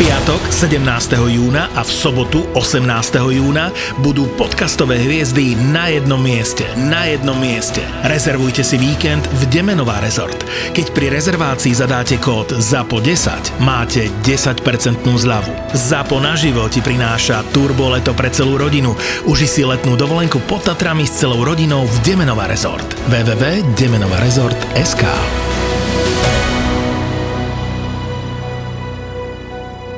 piatok 17. júna a v sobotu 18. júna budú podcastové hviezdy na jednom mieste. Na jednom mieste. Rezervujte si víkend v Demenová rezort. Keď pri rezervácii zadáte kód ZAPO10, máte 10% zľavu. ZAPO naživo ti prináša turbo leto pre celú rodinu. Uži si letnú dovolenku pod Tatrami s celou rodinou v Demenová rezort. www.demenovarezort.sk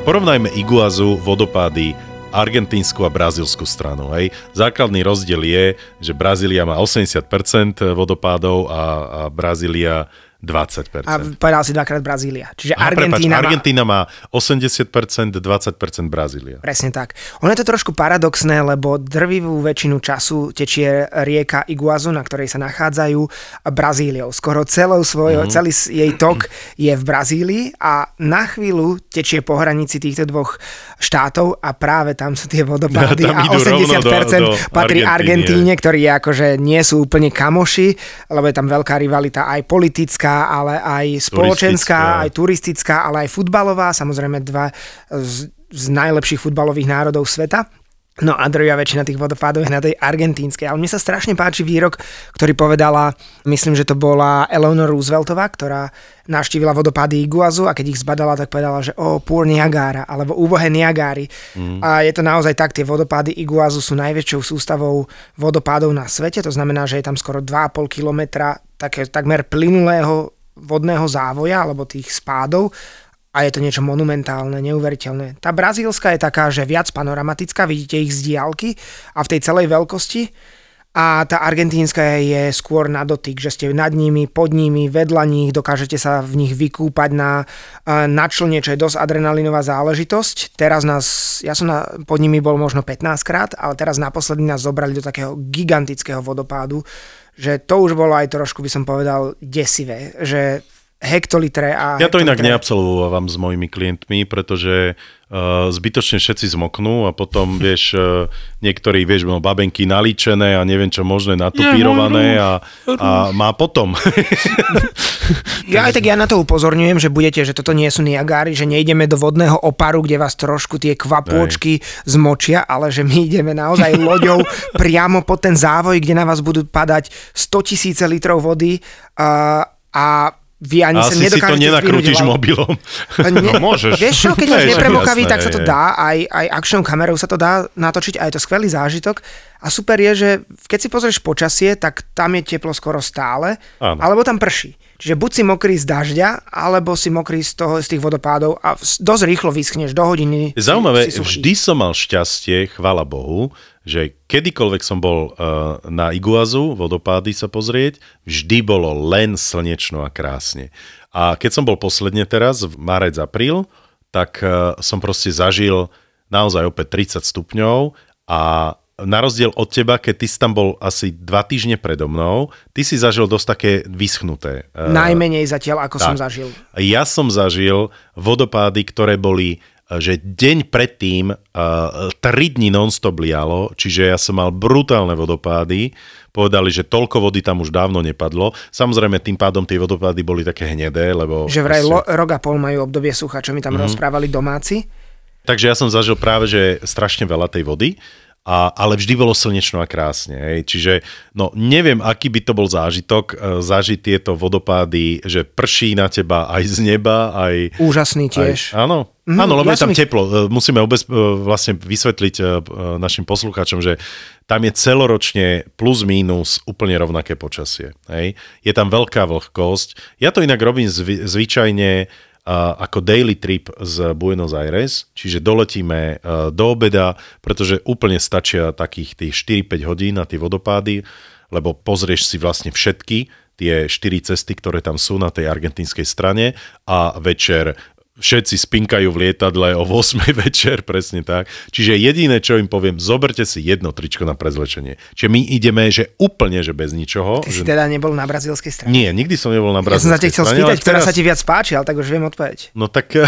Porovnajme Iguazu, vodopády, argentínsku a brazílsku stranu. Hej. Základný rozdiel je, že Brazília má 80% vodopádov a, a Brazília 20%. A povedal si dvakrát Brazília. Čiže Aha, Argentína, prepáč, Argentína má 80%, 20% Brazília. Presne tak. Ono je to trošku paradoxné, lebo drvivú väčšinu času tečie rieka Iguazu, na ktorej sa nachádzajú Brazíliou. Skoro celou svojho, mm-hmm. celý jej tok je v Brazílii a na chvíľu tečie po hranici týchto dvoch štátov a práve tam sú tie vodopády a 80% do, do patrí Argentíne, ktorí akože nie sú úplne kamoši, lebo je tam veľká rivalita aj politická, ale aj spoločenská, turistická. aj turistická, ale aj futbalová, samozrejme dva z, z najlepších futbalových národov sveta. No a druhá väčšina tých vodopádov je na tej argentínskej. Ale mne sa strašne páči výrok, ktorý povedala, myslím, že to bola Eleanor Rooseveltová, ktorá navštívila vodopády Iguazu a keď ich zbadala, tak povedala, že o, oh, poor Niagara, alebo úbohé Niagary. Mm. A je to naozaj tak, tie vodopády Iguazu sú najväčšou sústavou vodopádov na svete, to znamená, že je tam skoro 2,5 kilometra také, takmer plynulého vodného závoja, alebo tých spádov a je to niečo monumentálne, neuveriteľné. Tá brazílska je taká, že viac panoramatická, vidíte ich z diálky a v tej celej veľkosti a tá argentínska je skôr na dotyk, že ste nad nimi, pod nimi, vedľa nich, dokážete sa v nich vykúpať na, na člne, čo je dosť adrenalinová záležitosť. Teraz nás, ja som na, pod nimi bol možno 15 krát, ale teraz naposledy nás zobrali do takého gigantického vodopádu, že to už bolo aj trošku, by som povedal, desivé, že hektolitre a Ja to inak hektolitre. neabsolvovávam s mojimi klientmi, pretože uh, zbytočne všetci zmoknú a potom, vieš, uh, niektorí, vieš, no, babenky nalíčené a neviem čo možné, natupírované a, a má potom. Ja aj tak ja na to upozorňujem, že budete, že toto nie sú Niagáry, že nejdeme do vodného oparu, kde vás trošku tie kvapôčky zmočia, ale že my ideme naozaj loďou priamo pod ten závoj, kde na vás budú padať 100 tisíce litrov vody a, a vy ani sa Asi si to nenakrútiš mobilom. Ne, No, môžeš. Vieš čo, keď však nepremokavý, tak sa to dá, aj, aj akčnou kamerou sa to dá natočiť a je to skvelý zážitok. A super je, že keď si pozrieš počasie, tak tam je teplo skoro stále, Áno. alebo tam prší. Čiže buď si mokrý z dažďa, alebo si mokrý z, toho, z tých vodopádov a dosť rýchlo vyschneš, do hodiny Je Zaujímavé, si suchý. vždy som mal šťastie, chvala Bohu, že kedykoľvek som bol uh, na Iguazu, vodopády sa pozrieť, vždy bolo len slnečno a krásne. A keď som bol posledne teraz, v marec, apríl, tak uh, som proste zažil naozaj opäť 30 stupňov a na rozdiel od teba, keď ty si tam bol asi dva týždne predo mnou, ty si zažil dosť také vyschnuté. uh, Najmenej zatiaľ, ako som tak. zažil. Ja som zažil vodopády, ktoré boli že deň predtým uh, tri dní non-stop lialo, čiže ja som mal brutálne vodopády. Povedali, že toľko vody tam už dávno nepadlo. Samozrejme, tým pádom tie vodopády boli také hnedé, lebo... Že vraj proste- lo, rok a pol majú obdobie sucha, čo mi tam Mhm. rozprávali domáci. Takže ja som zažil práve, že strašne veľa tej vody, a, ale vždy bolo slnečno a krásne. Hej. Čiže no, neviem, aký by to bol zážitok, e, zažiť tieto vodopády, že prší na teba aj z neba, aj... Úžasný tiež. Aj, áno, Mhm, áno, lebo ja je tam teplo. E, Musíme obez, e, vlastne vysvetliť našim poslucháčom, že tam je celoročne plus mínus úplne rovnaké počasie. Hej. Je tam veľká vlhkosť. Ja to inak robím zvy, zvyčajne ako daily trip z Buenos Aires, čiže doletíme e, do obeda, pretože úplne stačia takých tých 4-5 hodín na tie vodopády, lebo pozrieš si vlastne všetky tie štyri cesty, ktoré tam sú na tej argentínskej strane a večer všetci spinkajú v lietadle o 8 večer, presne tak. Čiže jediné, čo im poviem, zoberte si jedno tričko na prezlečenie. Čiže my ideme, že úplne, že bez ničoho. Ty si že... teda nebol na brazílskej strane. Nie, nikdy som nebol na Ja som sa ťa chcel strane, spýtať, ktorá teraz- sa ti viac páči, ale tak už viem odpoveď. No tak...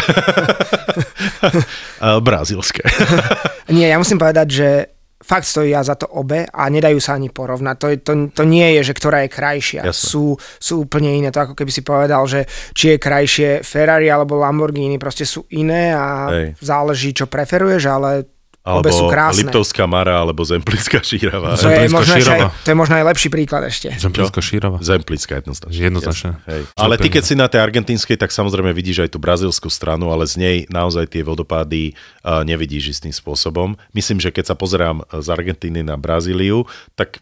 A brazilské. Nie, ja musím povedať, že fakt stojí za to obe a nedajú sa ani porovnať. To, je, to, to nie je, že ktorá je krajšia. Jasné. Sú, sú úplne iné. To ako keby si povedal, že či je krajšie Ferrari alebo Lamborghini, proste sú iné a Hej. záleží, čo preferuješ, ale Alebo obe sú krásne. Liptovská Mara, alebo Zemplická šírava. To je, možno šírava. to je možno aj lepší príklad ešte. Zemplínska šírava. Zemplická jednoznačne. Jednoznačne. Hej. Ale ty, keď si na tej argentínskej, tak samozrejme vidíš aj tú brazilskú stranu, ale z nej naozaj tie vodopády uh, nevidíš istým spôsobom. Myslím, že keď sa pozerám z Argentíny na Brazíliu, tak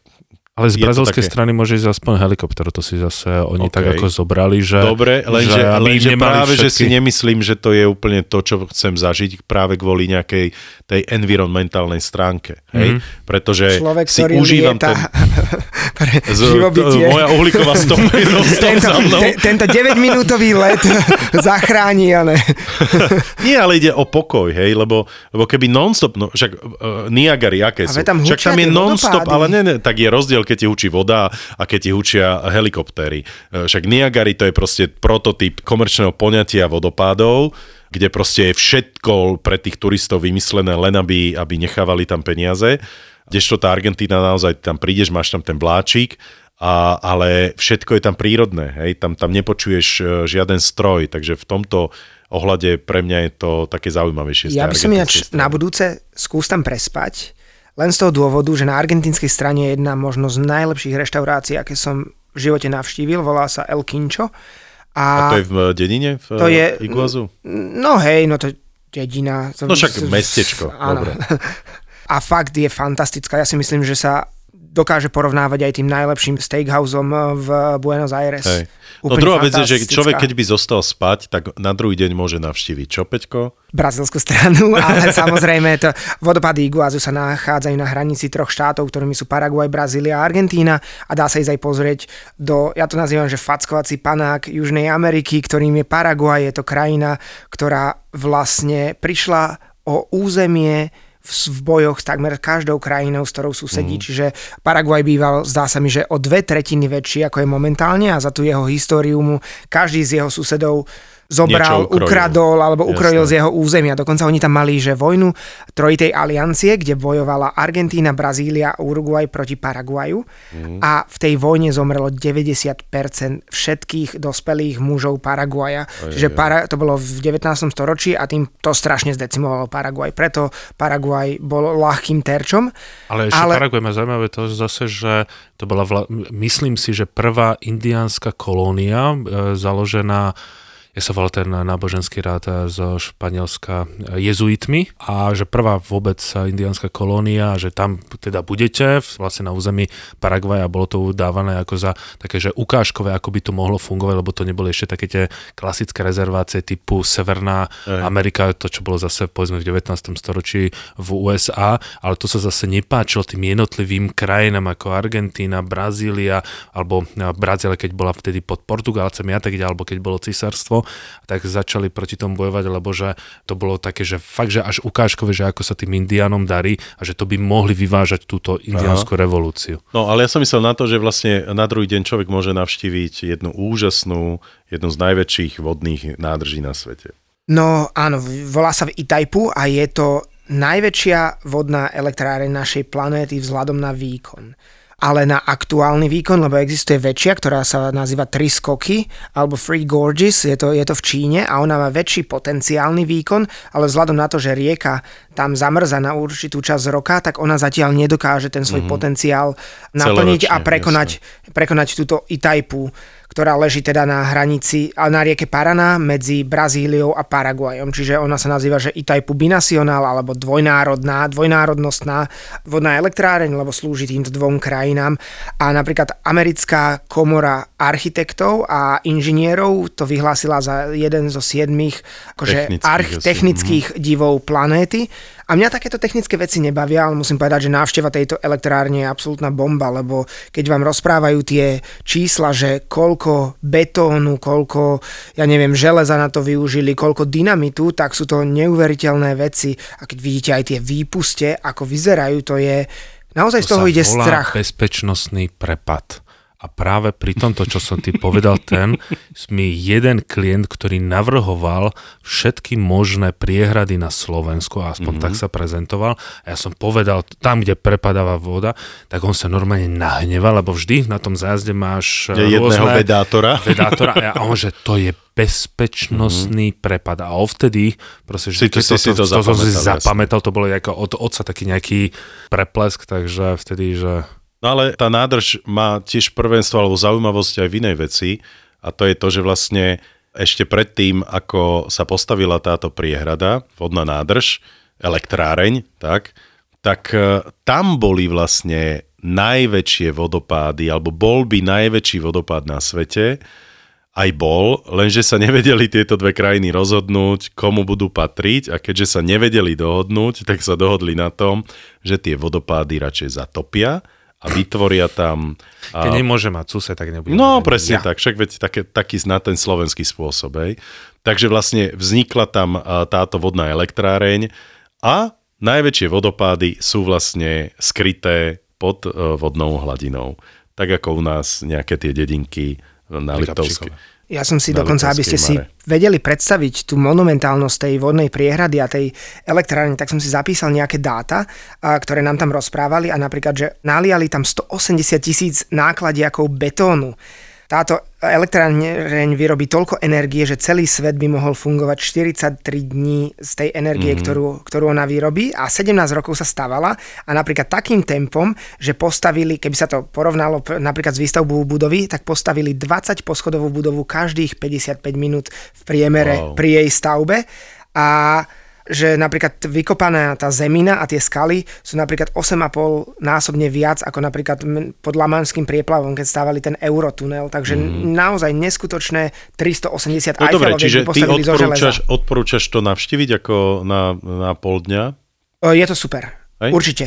Ale z brazilskej strany môže ísť aspoň helikopter, to si zase oni OK. tak ako zobrali, že... Dobre, lenže, že lenže práve, že si všetky- nemyslím, že to je úplne to, čo chcem zažiť práve kvôli nejakej tej environmentálnej stránke. Hej? Mm-hmm. Pretože Človek, si ktorý užívam lieta ten... pre Z, živobytie. to, moja uhlíková stopa je Tento, za mnou. te, tento 9-minútový let zachráni, ale... Nie, ale ide o pokoj, hej, lebo, lebo keby non-stop, no však uh, Niagary, aké sú? Tam však tam je non-stop, vodopády. ale ne, ne, tak je rozdiel, keď ti hučí voda a keď ti hučia helikoptéry. Uh, Však Niagary to je proste prototyp komerčného poňatia vodopádov, kde proste je všetko pre tých turistov vymyslené len, aby, aby nechávali tam peniaze. Kdežto tá Argentína naozaj tam prídeš, máš tam ten vláčik, a, ale všetko je tam prírodné, hej, tam, tam nepočuješ e, žiaden stroj, takže v tomto ohľade pre mňa je to také zaujímavejšie. Ja by som ináč na budúce skús tam prespať, len z toho dôvodu, že na argentínskej strane je jedna možno z najlepších reštaurácií, aké som v živote navštívil, volá sa El Quincho. A to je v e, dedine, v to je- Iguazu? No hej, no to dedina. To- No však mestečko, Áno. dobre. A fakt je fantastická. Ja si myslím, že sa dokáže porovnávať aj tým najlepším steakhouseom v Buenos Aires. Hej. No druhá vec je, že človek keď by zostal spať, tak na druhý deň môže navštíviť čo, Peťko? brazilskú stranu, ale samozrejme to vodopady Iguazu sa nachádzajú na hranici troch štátov, ktorými sú Paraguaj, Brazília a Argentína a dá sa ísť aj pozrieť do, ja to nazývam, že fackovací panák Južnej Ameriky, ktorým je Paraguaj, je to krajina, ktorá vlastne prišla o územie v, bojoch s takmer každou krajinou, s ktorou susedí. Mm. Čiže Paraguaj býval, zdá sa mi, že o dve tretiny väčší, ako je momentálne a za tú jeho históriu mu každý z jeho susedov zobral, ukrojil. ukradol alebo ukrojil Jasne. z jeho územia. Dokonca oni tam mali, že vojnu trojitej aliancie, kde bojovala Argentína, Brazília a Uruguay proti Paraguaju mm. a v tej vojne zomrelo 90% všetkých dospelých mužov Paraguaja. Aj, Čiže para, to bolo v 19. storočí a tým to strašne zdecimovalo Paraguaj. Preto Paraguaj bol ľahkým terčom. Ale ešte ale... Paraguaj má zaujímavé to zase, že to bola, vla... myslím si, že prvá indiánska kolónia e, založená volal ten náboženský rád zo Španielska jezuitmi a že prvá vôbec indiánska kolónia, že tam teda budete vlastne na území Paraguaja, bolo to udávané ako za také, že ukážkové, ako by to mohlo fungovať, lebo to neboli ešte také tie klasické rezervácie typu Severná Ej. Amerika, to čo bolo zase povedzme v 19. storočí v USA, ale to sa zase nepáčilo tým jednotlivým krajinám ako Argentína, Brazília, alebo Brazília, keď bola vtedy pod Portugalcami a tak ďalej, alebo keď bolo tak začali proti tomu bojovať, lebo že to bolo také, že fakt, že až ukážkové, že ako sa tým indiánom darí a že to by mohli vyvážať túto indiánsku revolúciu. No ale ja som myslel na to, že vlastne na druhý deň človek môže navštíviť jednu úžasnú, jednu z najväčších vodných nádrží na svete. No áno, volá sa v Itajpu a je to najväčšia vodná elektráreň našej planéty vzhľadom na výkon ale na aktuálny výkon, lebo existuje väčšia, ktorá sa nazýva Tri skoky alebo Free Gorges, je to, je to v Číne a ona má väčší potenciálny výkon, ale vzhľadom na to, že rieka tam zamrza na určitú časť roka, tak ona zatiaľ nedokáže ten svoj mm-hmm. potenciál naplniť a prekonať, prekonať túto Itajpu ktorá leží teda na hranici, na rieke Paraná medzi Brazíliou a Paraguajom. Čiže ona sa nazýva, že Itaipu binacionál alebo dvojnárodná, dvojnárodnostná vodná elektráreň, lebo slúži týmto dvom krajinám. A napríklad americká komora architektov a inžinierov to vyhlásila za jeden zo siedmých akože technických, arch, technických divov planéty a mňa takéto technické veci nebavia, ale musím povedať, že návšteva tejto elektrárne je absolútna bomba, lebo keď vám rozprávajú tie čísla, že koľko betónu, koľko, ja neviem, železa na to využili, koľko dynamitu, tak sú to neuveriteľné veci. A keď vidíte aj tie výpuste, ako vyzerajú, to je... Naozaj to z toho ide strach. bezpečnostný prepad. A práve pri tomto, čo som ti povedal, ten mi jeden klient, ktorý navrhoval všetky možné priehrady na Slovensku, aspoň mm-hmm. tak sa prezentoval. A ja som povedal, tam, kde prepadáva voda, tak on sa normálne nahneval, lebo vždy na tom zájazde máš je jedného vedátora. vedátora. A on, že to je bezpečnostný mm-hmm. prepad. A ovtedy, proste, že si to, si, to, si to, to, to, to, zapamätal, to bolo ako od otca taký nejaký preplesk, takže vtedy, že No ale tá nádrž má tiež prvenstvo alebo zaujímavosť aj v inej veci a to je to, že vlastne ešte predtým, ako sa postavila táto priehrada, vodná nádrž, elektráreň, tak, tak e, tam boli vlastne najväčšie vodopády, alebo bol by najväčší vodopád na svete, aj bol, lenže sa nevedeli tieto dve krajiny rozhodnúť, komu budú patriť a keďže sa nevedeli dohodnúť, tak sa dohodli na tom, že tie vodopády radšej zatopia a vytvoria tam... A... Keď nemôže mať cuse, tak nebude. No, presne ja. tak, však veď také, taký na ten slovenský spôsob. Hej. Takže vlastne vznikla tam táto vodná elektráreň a najväčšie vodopády sú vlastne skryté pod e, vodnou hladinou. Tak ako u nás nejaké tie dedinky na Liptovskej. Ja som si dokonca, aby ste si vedeli predstaviť tú monumentálnosť tej vodnej priehrady a tej elektrárne, tak som si zapísal nejaké dáta, ktoré nám tam rozprávali a napríklad, že naliali tam 180 tisíc nákladiakov betónu. Táto elektráreň vyrobí toľko energie, že celý svet by mohol fungovať 43 dní z tej energie, mm. ktorú, ktorú ona vyrobí a 17 rokov sa stavala a napríklad takým tempom, že postavili, keby sa to porovnalo napríklad s výstavbou budovy, tak postavili 20 poschodovú budovu každých 55 minút v priemere wow. pri jej stavbe a že napríklad vykopaná tá zemina a tie skaly sú napríklad 8,5 násobne viac ako napríklad pod Lamanským prieplavom, keď stávali ten Eurotunel. Takže mm. naozaj neskutočné 380 no dobre, čiže ty odporúčaš, odporúčaš to navštíviť ako na, na pol dňa? Je to super. Hej? Určite.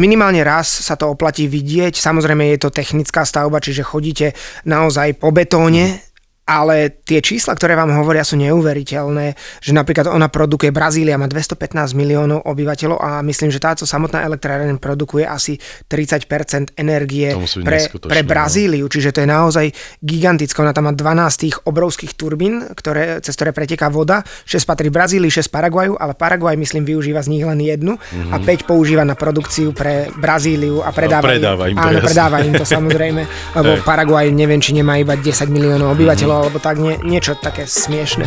Minimálne raz sa to oplatí vidieť. Samozrejme je to technická stavba, čiže chodíte naozaj po betóne, mm ale tie čísla, ktoré vám hovoria, sú neuveriteľné, že napríklad ona produkuje, Brazília má 215 miliónov obyvateľov a myslím, že táto samotná elektráreň produkuje asi 30% energie pre, pre no. Brazíliu, čiže to je naozaj gigantická. Ona tam má 12 tých obrovských turbín, ktoré, cez ktoré preteká voda, 6 patrí Brazílii, 6 Paraguaju, ale Paraguaj myslím využíva z nich len jednu Mhm. a 5 používa na produkciu pre Brazíliu a predáva, predáva im to, áno, jasne. predáva im to samozrejme, lebo. Paraguaj neviem, či nemá iba 10 miliónov obyvateľov, Mhm. Alebo tak nie, niečo také smiešne.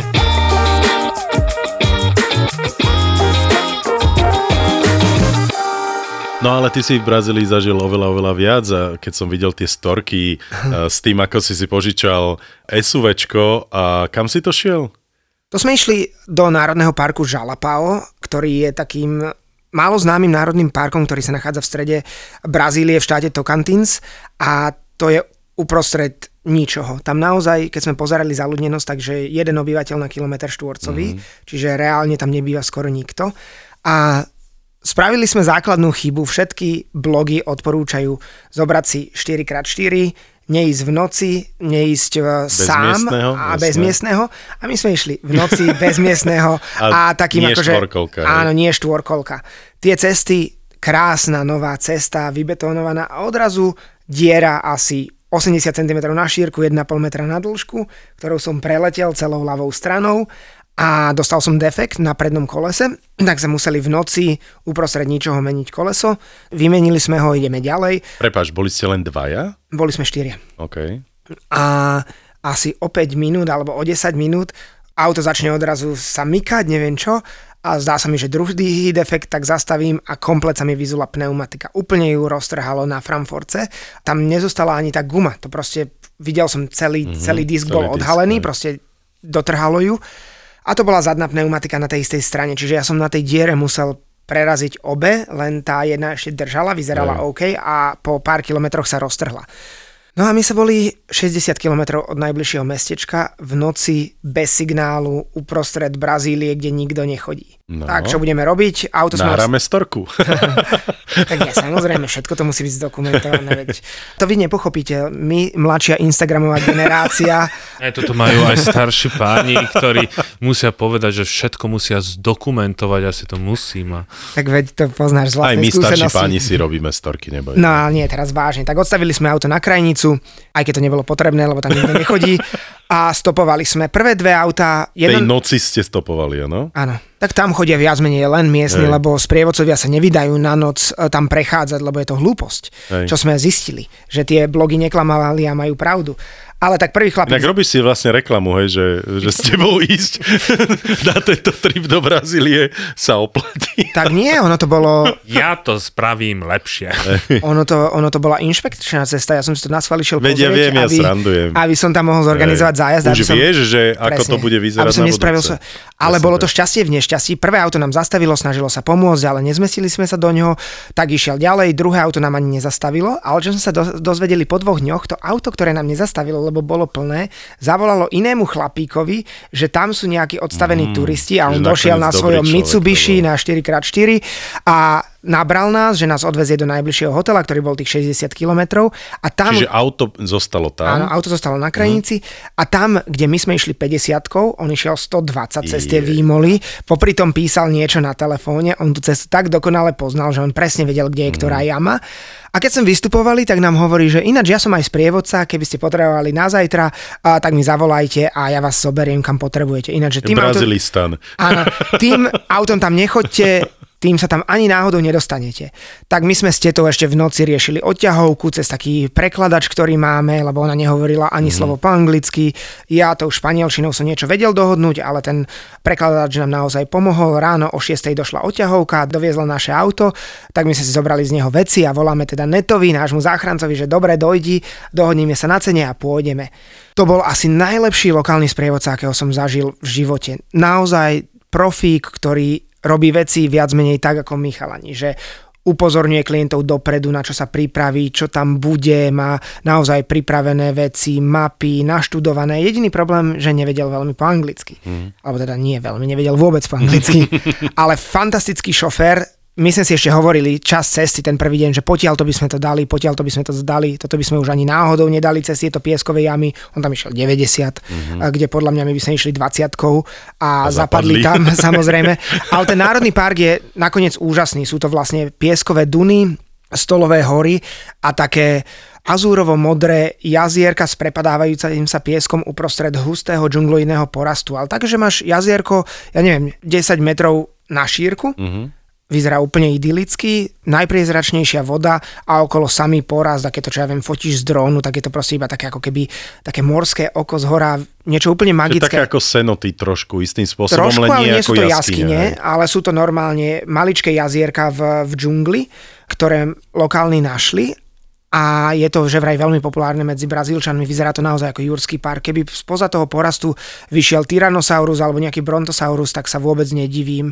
No ale ty si v Brazílii zažil oveľa, oveľa viac a keď som videl tie storky eh, s tým, ako si si požičal SUVčko a kam si to šiel? To sme išli do Národného parku Jalapao, ktorý je takým málo známym národným parkom, ktorý sa nachádza v strede Brazílie v štáte Tocantins a to je uprostred ničoho. Tam naozaj, keď sme pozerali zaludnenosť, takže jeden obyvateľ na kilometr štvorcový, mm. čiže reálne tam nebýva skoro nikto. A spravili sme základnú chybu. Všetky blogy odporúčajú zobrať si 4x4, neísť v noci, neísť e, sám miestneho, a jasné. bez miestneho. A my sme išli v noci bez miestneho A a, takým nie akože... štvorkolka? Áno, nie štvorkolka. Tie cesty, krásna nová cesta, vybetonovaná a odrazu diera asi 80 cm na šírku, 1,5 metra na dĺžku, ktorou som preletel celou ľavou stranou a dostal som defekt na prednom kolese, tak sme museli v noci uprostred ničoho meniť koleso. Vymenili sme ho, ideme ďalej. Prepač, boli ste len dvaja? Boli sme štyria. OK. A asi o 5 minút alebo o 10 minút auto začne odrazu sa mykať, neviem čo, a zdá sa mi, že druhý defekt, tak zastavím a komplet sa mi vyzula pneumatika. Úplne ju roztrhalo na Framforce. Tam nezostala ani tá guma. To proste, videl som celý, mm-hmm, celý disk celý bol disk, odhalený, hej. proste dotrhalo ju. A to bola zadná pneumatika na tej istej strane, čiže ja som na tej diere musel preraziť obe, len tá jedna ešte držala, vyzerala Hej. OK a po pár kilometroch sa roztrhla. No a my sa boli 60 km od najbližšieho mestečka v noci bez signálu uprostred Brazílie, kde nikto nechodí. No. Tak čo budeme robiť? Auto sme Nahráme storku. tak nie, samozrejme, všetko to musí byť zdokumentované. Veď. To vy nepochopíte. My, mladšia Instagramová generácia, Aj toto majú aj starší páni, ktorí musia povedať, že všetko musia zdokumentovať, asi to musím. A... tak veď to poznáš z Aj vlastnej my starší skúsenosti. páni si robíme storky, neboj. No ale nie, teraz vážne. Tak odstavili sme auto na krajnicu, aj keď to nebolo potrebné, lebo tam nikto nechodí. A stopovali sme prvé dve auta. Tej Jeden... noci ste stopovali, áno? Áno. Tak tam chodia viac menej len miestni, Hej. lebo sprievodcovia sa nevydajú na noc e, tam prechádzať, lebo je to hlúposť. Hej. Čo sme zistili, že tie blogy neklamávali a majú pravdu. Ale tak prvý chlapík... Tak robíš si vlastne reklamu, hej, že, že s tebou ísť na tento trip do Brazílie sa oplatí. Tak nie, ono to bolo, Ja to spravím lepšie. ono to, ono to bola inšpekčná cesta, ja som si to na schváli šiel Veď ja pozrieť, viem, ja aby, srandujem. aby som tam mohol zorganizovať zájazd. Už aby som, vieš, že ako to bude vyzerať aby som na nespravil sa, Ale Presne bolo to šťastie v nešťastí. Prvé auto nám zastavilo, snažilo sa pomôcť, ale nezmestili sme sa do ňoho, tak išiel ďalej. Druhé auto nám ani nezastavilo, ale čo sme sa do, dozvedeli po dvoch dňoch, to auto, ktoré nám nezastavilo, lebo bolo plné, zavolalo inému chlapíkovi, že tam sú nejakí odstavení turisti a on došiel na svojom človek Mitsubishi na 4x4 a nabral nás, že nás odvezie do najbližšieho hotela, ktorý bol tých 60 kilometrov a tam... Čiže auto zostalo tam. Áno, auto zostalo na krajnici a tam, kde my sme išli 50 on išiel 120 cez tie výmoly, popri tom písal niečo na telefóne, on tú cestu tak dokonale poznal, že on presne vedel, kde je ktorá jama. A keď sme vystupovali, tak nám hovorí, že ináč ja som aj sprievodca, keby ste potrebovali na zajtra, a tak mi zavolajte a ja vás zoberiem, kam potrebujete. Ináč, že tým autom, áno, tým autom tam nechoďte, tým sa tam ani náhodou nedostanete. Tak my sme s tetou ešte v noci riešili odťahovku cez taký prekladač, ktorý máme, lebo ona nehovorila ani mm. slovo po anglicky. Ja tou španielčinou som niečo vedel dohodnúť, ale ten prekladač nám naozaj pomohol. Ráno o 6. došla odťahovka, doviezla naše auto, tak my sme si zobrali z neho veci a voláme teda netovi, nášmu záchrancovi, že dobre, dojdi, dohodníme sa na cene a pôjdeme. To bol asi najlepší lokálny sprievodca, akého som zažil v živote. Naozaj profík, ktorý robí veci viac menej tak ako Michalani, že upozorňuje klientov dopredu, na čo sa pripraví, čo tam bude, má naozaj pripravené veci, mapy, naštudované. Jediný problém, že nevedel veľmi po anglicky. Mm. Alebo teda nie veľmi, nevedel vôbec po anglicky. Ale fantastický šofér, my sme si ešte hovorili čas cesty ten prvý deň, že potiaľ to by sme to dali, potiaľ to by sme to dali, toto by sme už ani náhodou nedali cez tieto pieskové jamy. On tam išiel 90, mm-hmm. kde podľa mňa my by sme išli 20 a, a zapadli. zapadli tam samozrejme. Ale ten národný park je nakoniec úžasný. Sú to vlastne pieskové duny, stolové hory a také azúrovo-modré jazierka s prepadávajúcim sa pieskom uprostred hustého džungloidného porastu. Ale takže máš jazierko, ja neviem, 10 metrov na šírku, mm-hmm vyzerá úplne idylicky, najpriezračnejšia voda a okolo samý poraz, také to, čo ja viem, fotíš z drónu, tak je to proste iba také ako keby také morské oko z hora, niečo úplne magické. Také ako senoty trošku, istým spôsobom, trošku, len nie, nie ako sú to jaskyne, jaskyne, ale sú to normálne maličké jazierka v, v džungli, ktoré lokálni našli a je to že vraj veľmi populárne medzi Brazílčanmi, vyzerá to naozaj ako Jurský park. Keby spoza toho porastu vyšiel Tyrannosaurus alebo nejaký Brontosaurus, tak sa vôbec nedivím.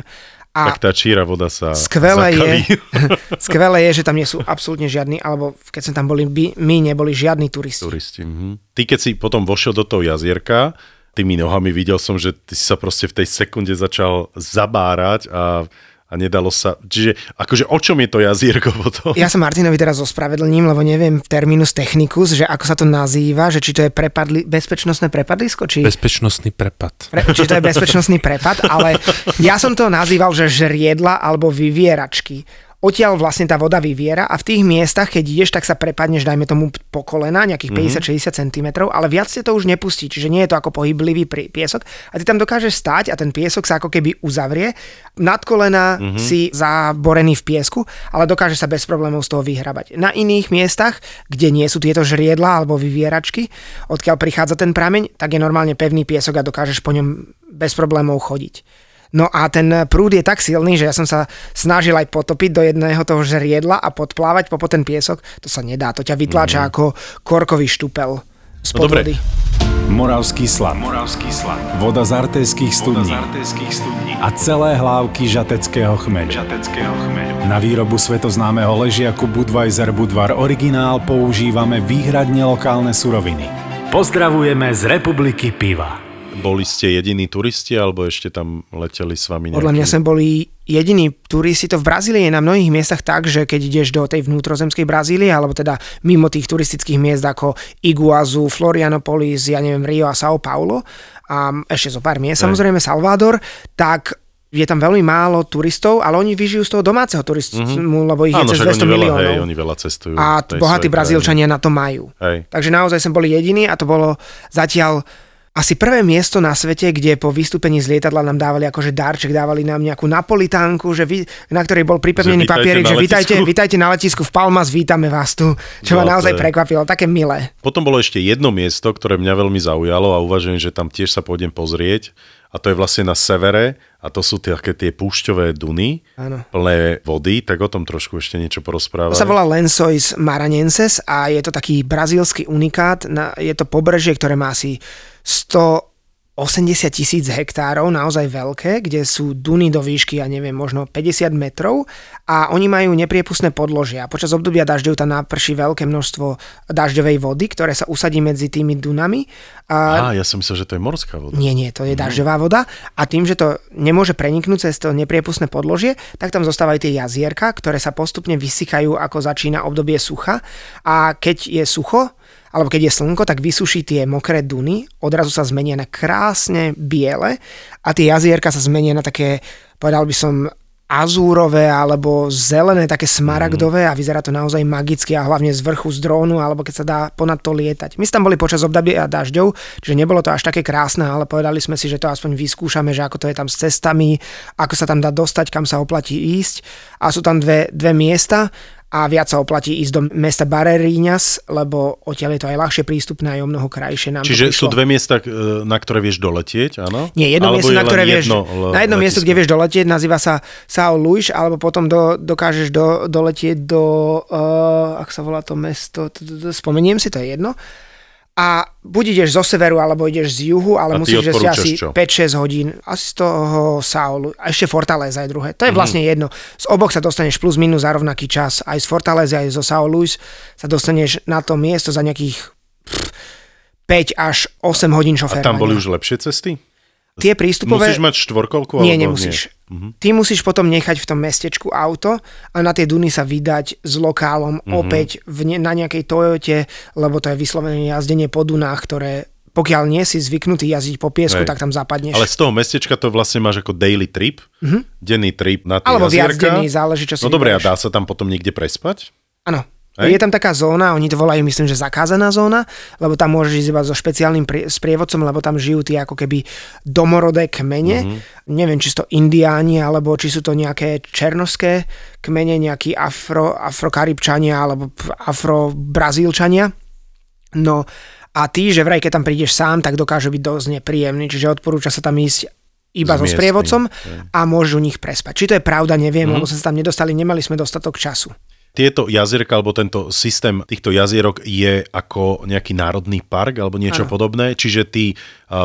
A tak tá číra voda sa skvelé zakalí. je, skvelé je, že tam nie sú absolútne žiadni, alebo keď sme tam boli, by, my neboli žiadni turisti. turisti mhm. Ty keď si potom vošiel do toho jazierka, tými nohami videl som, že ty si sa proste v tej sekunde začal zabárať a a nedalo sa... Čiže akože o čom je to jazierko potom? Ja sa Martinovi teraz ospravedlním, lebo neviem terminus technicus, že ako sa to nazýva, že či to je prepadli, bezpečnostné prepadlisko, či... Bezpečnostný prepad. Pre, či to je bezpečnostný prepad, ale ja som to nazýval, že žriedla alebo vyvieračky odtiaľ vlastne tá voda vyviera a v tých miestach, keď ideš, tak sa prepadneš, dajme tomu po kolena, nejakých mm-hmm. 50-60 cm, ale viac ťa to už nepustí, čiže nie je to ako pohyblivý piesok a ty tam dokážeš stáť a ten piesok sa ako keby uzavrie, nad kolena mm-hmm. si zaborený v piesku, ale dokáže sa bez problémov z toho vyhrabať. Na iných miestach, kde nie sú tieto žriedla alebo vyvieračky, odkiaľ prichádza ten prameň, tak je normálne pevný piesok a dokážeš po ňom bez problémov chodiť. No a ten prúd je tak silný, že ja som sa snažil aj potopiť do jedného toho žriedla a podplávať po ten piesok. To sa nedá, to ťa vytláča mm. ako korkový štupel z no, vody. Moravský slad. Moravský slad. Voda z artejských studní. studní. A celé hlávky žateckého chmeľu. žateckého chmeľu. Na výrobu svetoznámeho ležiaku Budweiser Budvar Originál používame výhradne lokálne suroviny. Pozdravujeme z Republiky Piva. Boli ste jediní turisti, alebo ešte tam leteli s vami nejaký... Podľa mňa sme boli jediní turisti. To v Brazílii je na mnohých miestach tak, že keď ideš do tej vnútrozemskej Brazílie, alebo teda mimo tých turistických miest ako Iguazu, Florianopolis, ja neviem, Rio a São Paulo, a ešte zo pár miest, samozrejme Salvador, tak je tam veľmi málo turistov, ale oni vyžijú z toho domáceho turizmu, mm-hmm. lebo ich Áno, je cez 200 miliónov. Hej, oni veľa cestujú. A bohatí Brazílčania na to majú. Hej. Takže naozaj sme boli jediní a to bolo zatiaľ asi prvé miesto na svete, kde po vystúpení z lietadla nám dávali akože darček, dávali nám nejakú napolitánku, že vy, na ktorej bol pripevnený papierik, že vítajte, vítajte na letisku v Palmas, vítame vás tu, čo no, ma naozaj prekvapilo, také milé. Potom bolo ešte jedno miesto, ktoré mňa veľmi zaujalo a uvažujem, že tam tiež sa pôjdem pozrieť a to je vlastne na severe a to sú také tie púšťové duny, ano. plné vody, tak o tom trošku ešte niečo porozprávať. To sa volá Lençóis Maranhenses a je to taký brazílsky unikát, je to pobrežie, ktoré má asi 100 80 tisíc hektárov, naozaj veľké, kde sú duny do výšky, ja neviem, možno 50 metrov a oni majú nepriepustné podložia. Počas obdobia dažďov tam naprší veľké množstvo dažďovej vody, ktoré sa usadí medzi tými dunami. A, Á, ja som myslel, že to je morská voda. Nie, nie, to je mm. dažďová voda a tým, že to nemôže preniknúť cez to nepriepustné podložie, tak tam zostávajú tie jazierka, ktoré sa postupne vysychajú, ako začína obdobie sucha a keď je sucho, alebo keď je slnko, tak vysuší tie mokré duny, odrazu sa zmenia na krásne biele a tie jazierka sa zmenia na také, povedal by som, azúrové alebo zelené, také smaragdové a vyzerá to naozaj magicky a hlavne z vrchu z drónu alebo keď sa dá ponad to lietať. My sme tam boli počas obdobia dažďov, čiže nebolo to až také krásne, ale povedali sme si, že to aspoň vyskúšame, že ako to je tam s cestami, ako sa tam dá dostať, kam sa oplatí ísť. A sú tam dve, dve miesta a viac sa oplatí ísť do mesta Barreirinhas, lebo odtiaľ je to aj ľahšie prístupné aj o mnoho krajšie. Nám Čiže sú dve miesta, e, na ktoré vieš doletieť, áno? Nie, jedno alebo miesto, na ktoré vieš, jedno na jedno miesto, kde vieš doletieť, nazýva sa São Luís, alebo potom do, dokážeš do, doletieť do, uh, ak sa volá to mesto, spomeniem si, to je jedno, a buď ideš zo severu, alebo ideš z juhu, ale musíš ísť asi čo? 5-6 hodín. Asi z toho Saulu. A ešte Fortaleza je druhé. To je mm vlastne jedno. Z oboch sa dostaneš plus minus za rovnaký čas. Aj z Fortaleza, aj zo Sao Luis sa dostaneš na to miesto za nejakých 5 až 8 hodín šoférovania. A tam boli už lepšie cesty? Tie prístupové... Musíš mať štvorkolku? Nie, nemusíš. Nie? Ty musíš potom nechať v tom mestečku auto a na tie duny sa vydať s lokálom Mhm. opäť v ne, na nejakej Toyote, lebo to je vyslovené jazdenie po dunách, ktoré pokiaľ nie si zvyknutý jazdiť po piesku, Hej. tak tam zapadneš. Ale z toho mestečka to vlastne máš ako daily trip, denný trip na tie. Alebo viac jazierka. denný, záleží, čo si No dobre, a dá sa tam potom niekde prespať? Áno. Hej. Je tam taká zóna, oni to volajú, myslím, že zakázaná zóna, lebo tam môžeš ísť iba so špeciálnym prie, sprievodcom, lebo tam žijú tie ako keby domorodé kmene. Mhm. Mm-hmm. Neviem, či sú to indiáni, alebo či sú to nejaké černoské kmene, nejakí afro, afrokaribčania, alebo afrobrazílčania. No a ty, že vraj, keď tam prídeš sám, tak dokáže byť dosť nepríjemný, čiže odporúča sa tam ísť iba so sprievodcom a môžu u nich prespať. Či to je pravda, neviem, Mhm. mm-hmm. lebo sme sa tam nedostali, nemali sme dostatok času. Tieto jazierka, alebo tento systém týchto jazierok je ako nejaký národný park alebo niečo Áno. podobné, čiže ty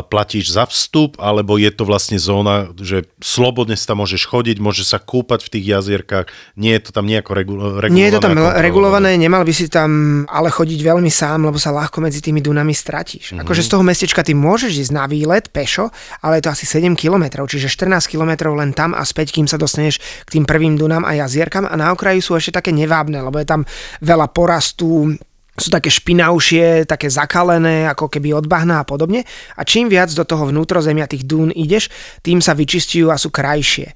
platíš za vstup, alebo je to vlastne zóna, že slobodne sa tam môžeš chodiť, môžeš sa kúpať v tých jazierkách, nie je to tam nejako regu- regulované. Nie je to tam regulované, nemal by si tam ale chodiť veľmi sám, lebo sa ľahko medzi tými dunami stratíš. Mm-hmm. Akože z toho mestečka ty môžeš ísť na výlet pešo, ale je to asi 7 km, čiže 14 km len tam a späť, kým sa dostaneš k tým prvým dunám a jazierkam a na okraji sú ešte také nevábne, lebo je tam veľa porastu, sú také špinavšie, také zakalené, ako keby od bahna a podobne. A čím viac do toho vnútrozemia tých dún ideš, tým sa vyčistujú a sú krajšie.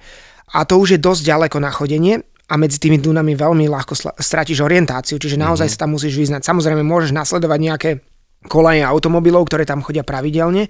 A to už je dosť ďaleko na chodenie a medzi tými dunami veľmi ľahko stratíš orientáciu, čiže naozaj sa tam musíš vyznať. Samozrejme môžeš nasledovať nejaké kolaje automobilov, ktoré tam chodia pravidelne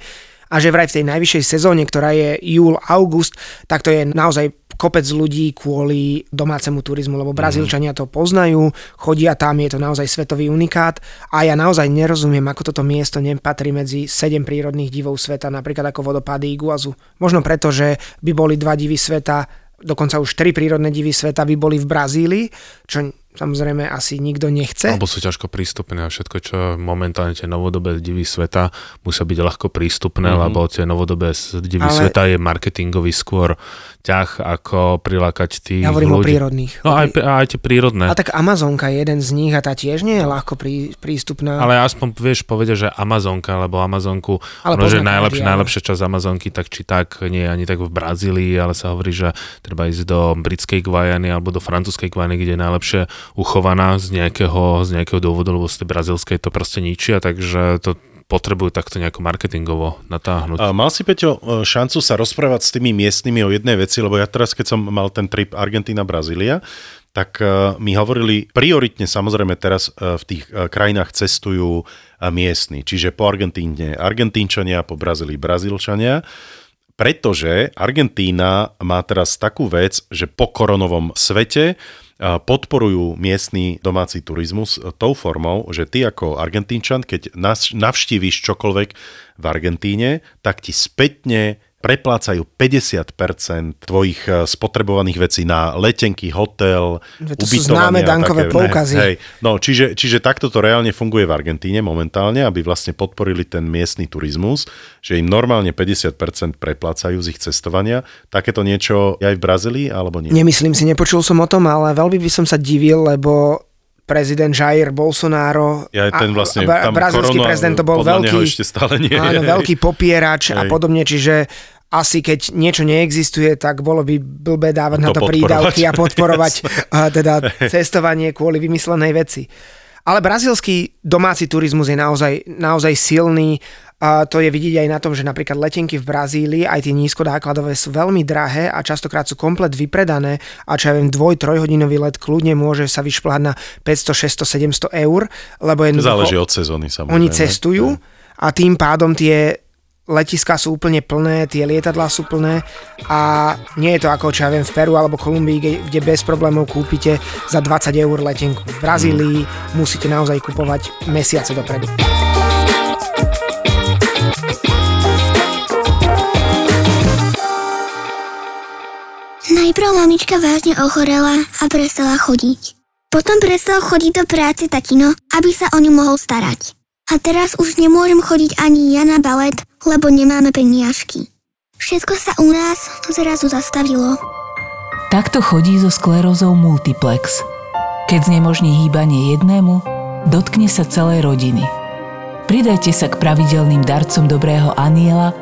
a že vraj v tej najvyššej sezóne, ktorá je júl, august, tak to je naozaj kopec ľudí kvôli domácemu turizmu, lebo Brazílčania to poznajú, chodia tam, je to naozaj svetový unikát a ja naozaj nerozumiem, ako toto miesto nepatrí medzi sedem prírodných divov sveta, napríklad ako vodopády Iguazu. Možno preto, že by boli dva divy sveta, dokonca už tri prírodné divy sveta by boli v Brazílii, čo samozrejme asi nikto nechce. Alebo sú ťažko prístupné a všetko, čo momentálne tie novodobé divy sveta musia byť ľahko prístupné, mm-hmm. lebo tie novodobé divy Ale- sveta je marketingový skôr ťah, ako prilákať tých Ja hovorím o ľudí. prírodných. No aj, aj tie prírodné. A tak Amazonka je jeden z nich a tá tiež nie je ľahko prí, prístupná. Ale aspoň vieš povedať, že Amazonka, lebo Amazonku, Ale no, že najlepšia, áno. najlepšia časť Amazonky, tak či tak, nie je ani tak v Brazílii, ale sa hovorí, že treba ísť do britskej Guajany alebo do francúzskej Guajany, kde je najlepšie uchovaná z nejakého, z nejakého dôvodu, lebo z tej brazílskej to proste ničia, takže to potrebujú takto nejako marketingovo natáhnuť. A mal si, Peťo, e, šancu sa rozprávať s tými miestnymi o jednej veci, lebo ja teraz, keď som mal ten trip Argentína-Brazília, tak e, mi hovorili, prioritne samozrejme teraz e, v tých krajinách cestujú miestni, čiže po Argentíne Argentínčania, po Brazílii Brazílčania, pretože Argentína má teraz takú vec, že po koronovom svete podporujú miestny domáci turizmus tou formou, že ty ako Argentínčan, keď navštívíš čokoľvek v Argentíne, tak ti spätne preplácajú 50% tvojich e, spotrebovaných vecí na letenky, hotel, to sú známe a dankové také- poukazy. Hej, no, čiže, čiže takto to reálne funguje v Argentíne momentálne, aby vlastne podporili ten miestny turizmus, že im normálne 50% preplácajú z ich cestovania. Takéto niečo aj v Brazílii, alebo nie? Nemyslím si, nepočul som o tom, ale veľmi by som sa divil, lebo prezident Jair Bolsonaro Ja ten vlastne, a, tam brazilský korona, prezident to bol veľký, ešte stále nie áno, veľký popierač a Hej. podobne, čiže asi keď niečo neexistuje, tak bolo by blbé dávať To na to prídavky a podporovať teda cestovanie kvôli vymyslenej veci. Ale brazilský domáci turizmus je naozaj, naozaj silný. A to je vidieť aj na tom, že napríklad letenky v Brazílii, aj tie nízkonákladové sú veľmi drahé a častokrát sú komplet vypredané a čo ja viem, dvoj, trojhodinový let kľudne môže sa vyšplhať na 500, 600, 700 eur, lebo jednoducho Záleží od sezóny samozrejme. oni cestujú a tým pádom tie letiská sú úplne plné, tie lietadlá sú plné a nie je to ako, čo ja viem, v Peru alebo Kolumbii, kde, bez problémov kúpite za 20 eur letenku. V Brazílii musíte naozaj kupovať mesiace dopredu. Najprv mamička vážne ochorela a prestala chodiť. Potom prestal chodiť do práce tatino, aby sa o ňu mohol starať. A teraz už nemôžem chodiť ani ja na balet, lebo nemáme peniažky. Všetko sa u nás zrazu zastavilo. Takto chodí so sklerózou multiplex. Keď znemožní hýbanie jednému, dotkne sa celej rodiny. Pridajte sa k pravidelným darcom dobrého aniela,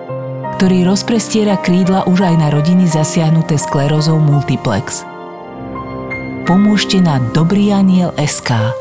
ktorý rozprestiera krídla už aj na rodiny zasiahnuté sklerózou multiplex. Pomôžte na Dobrý aniel SK.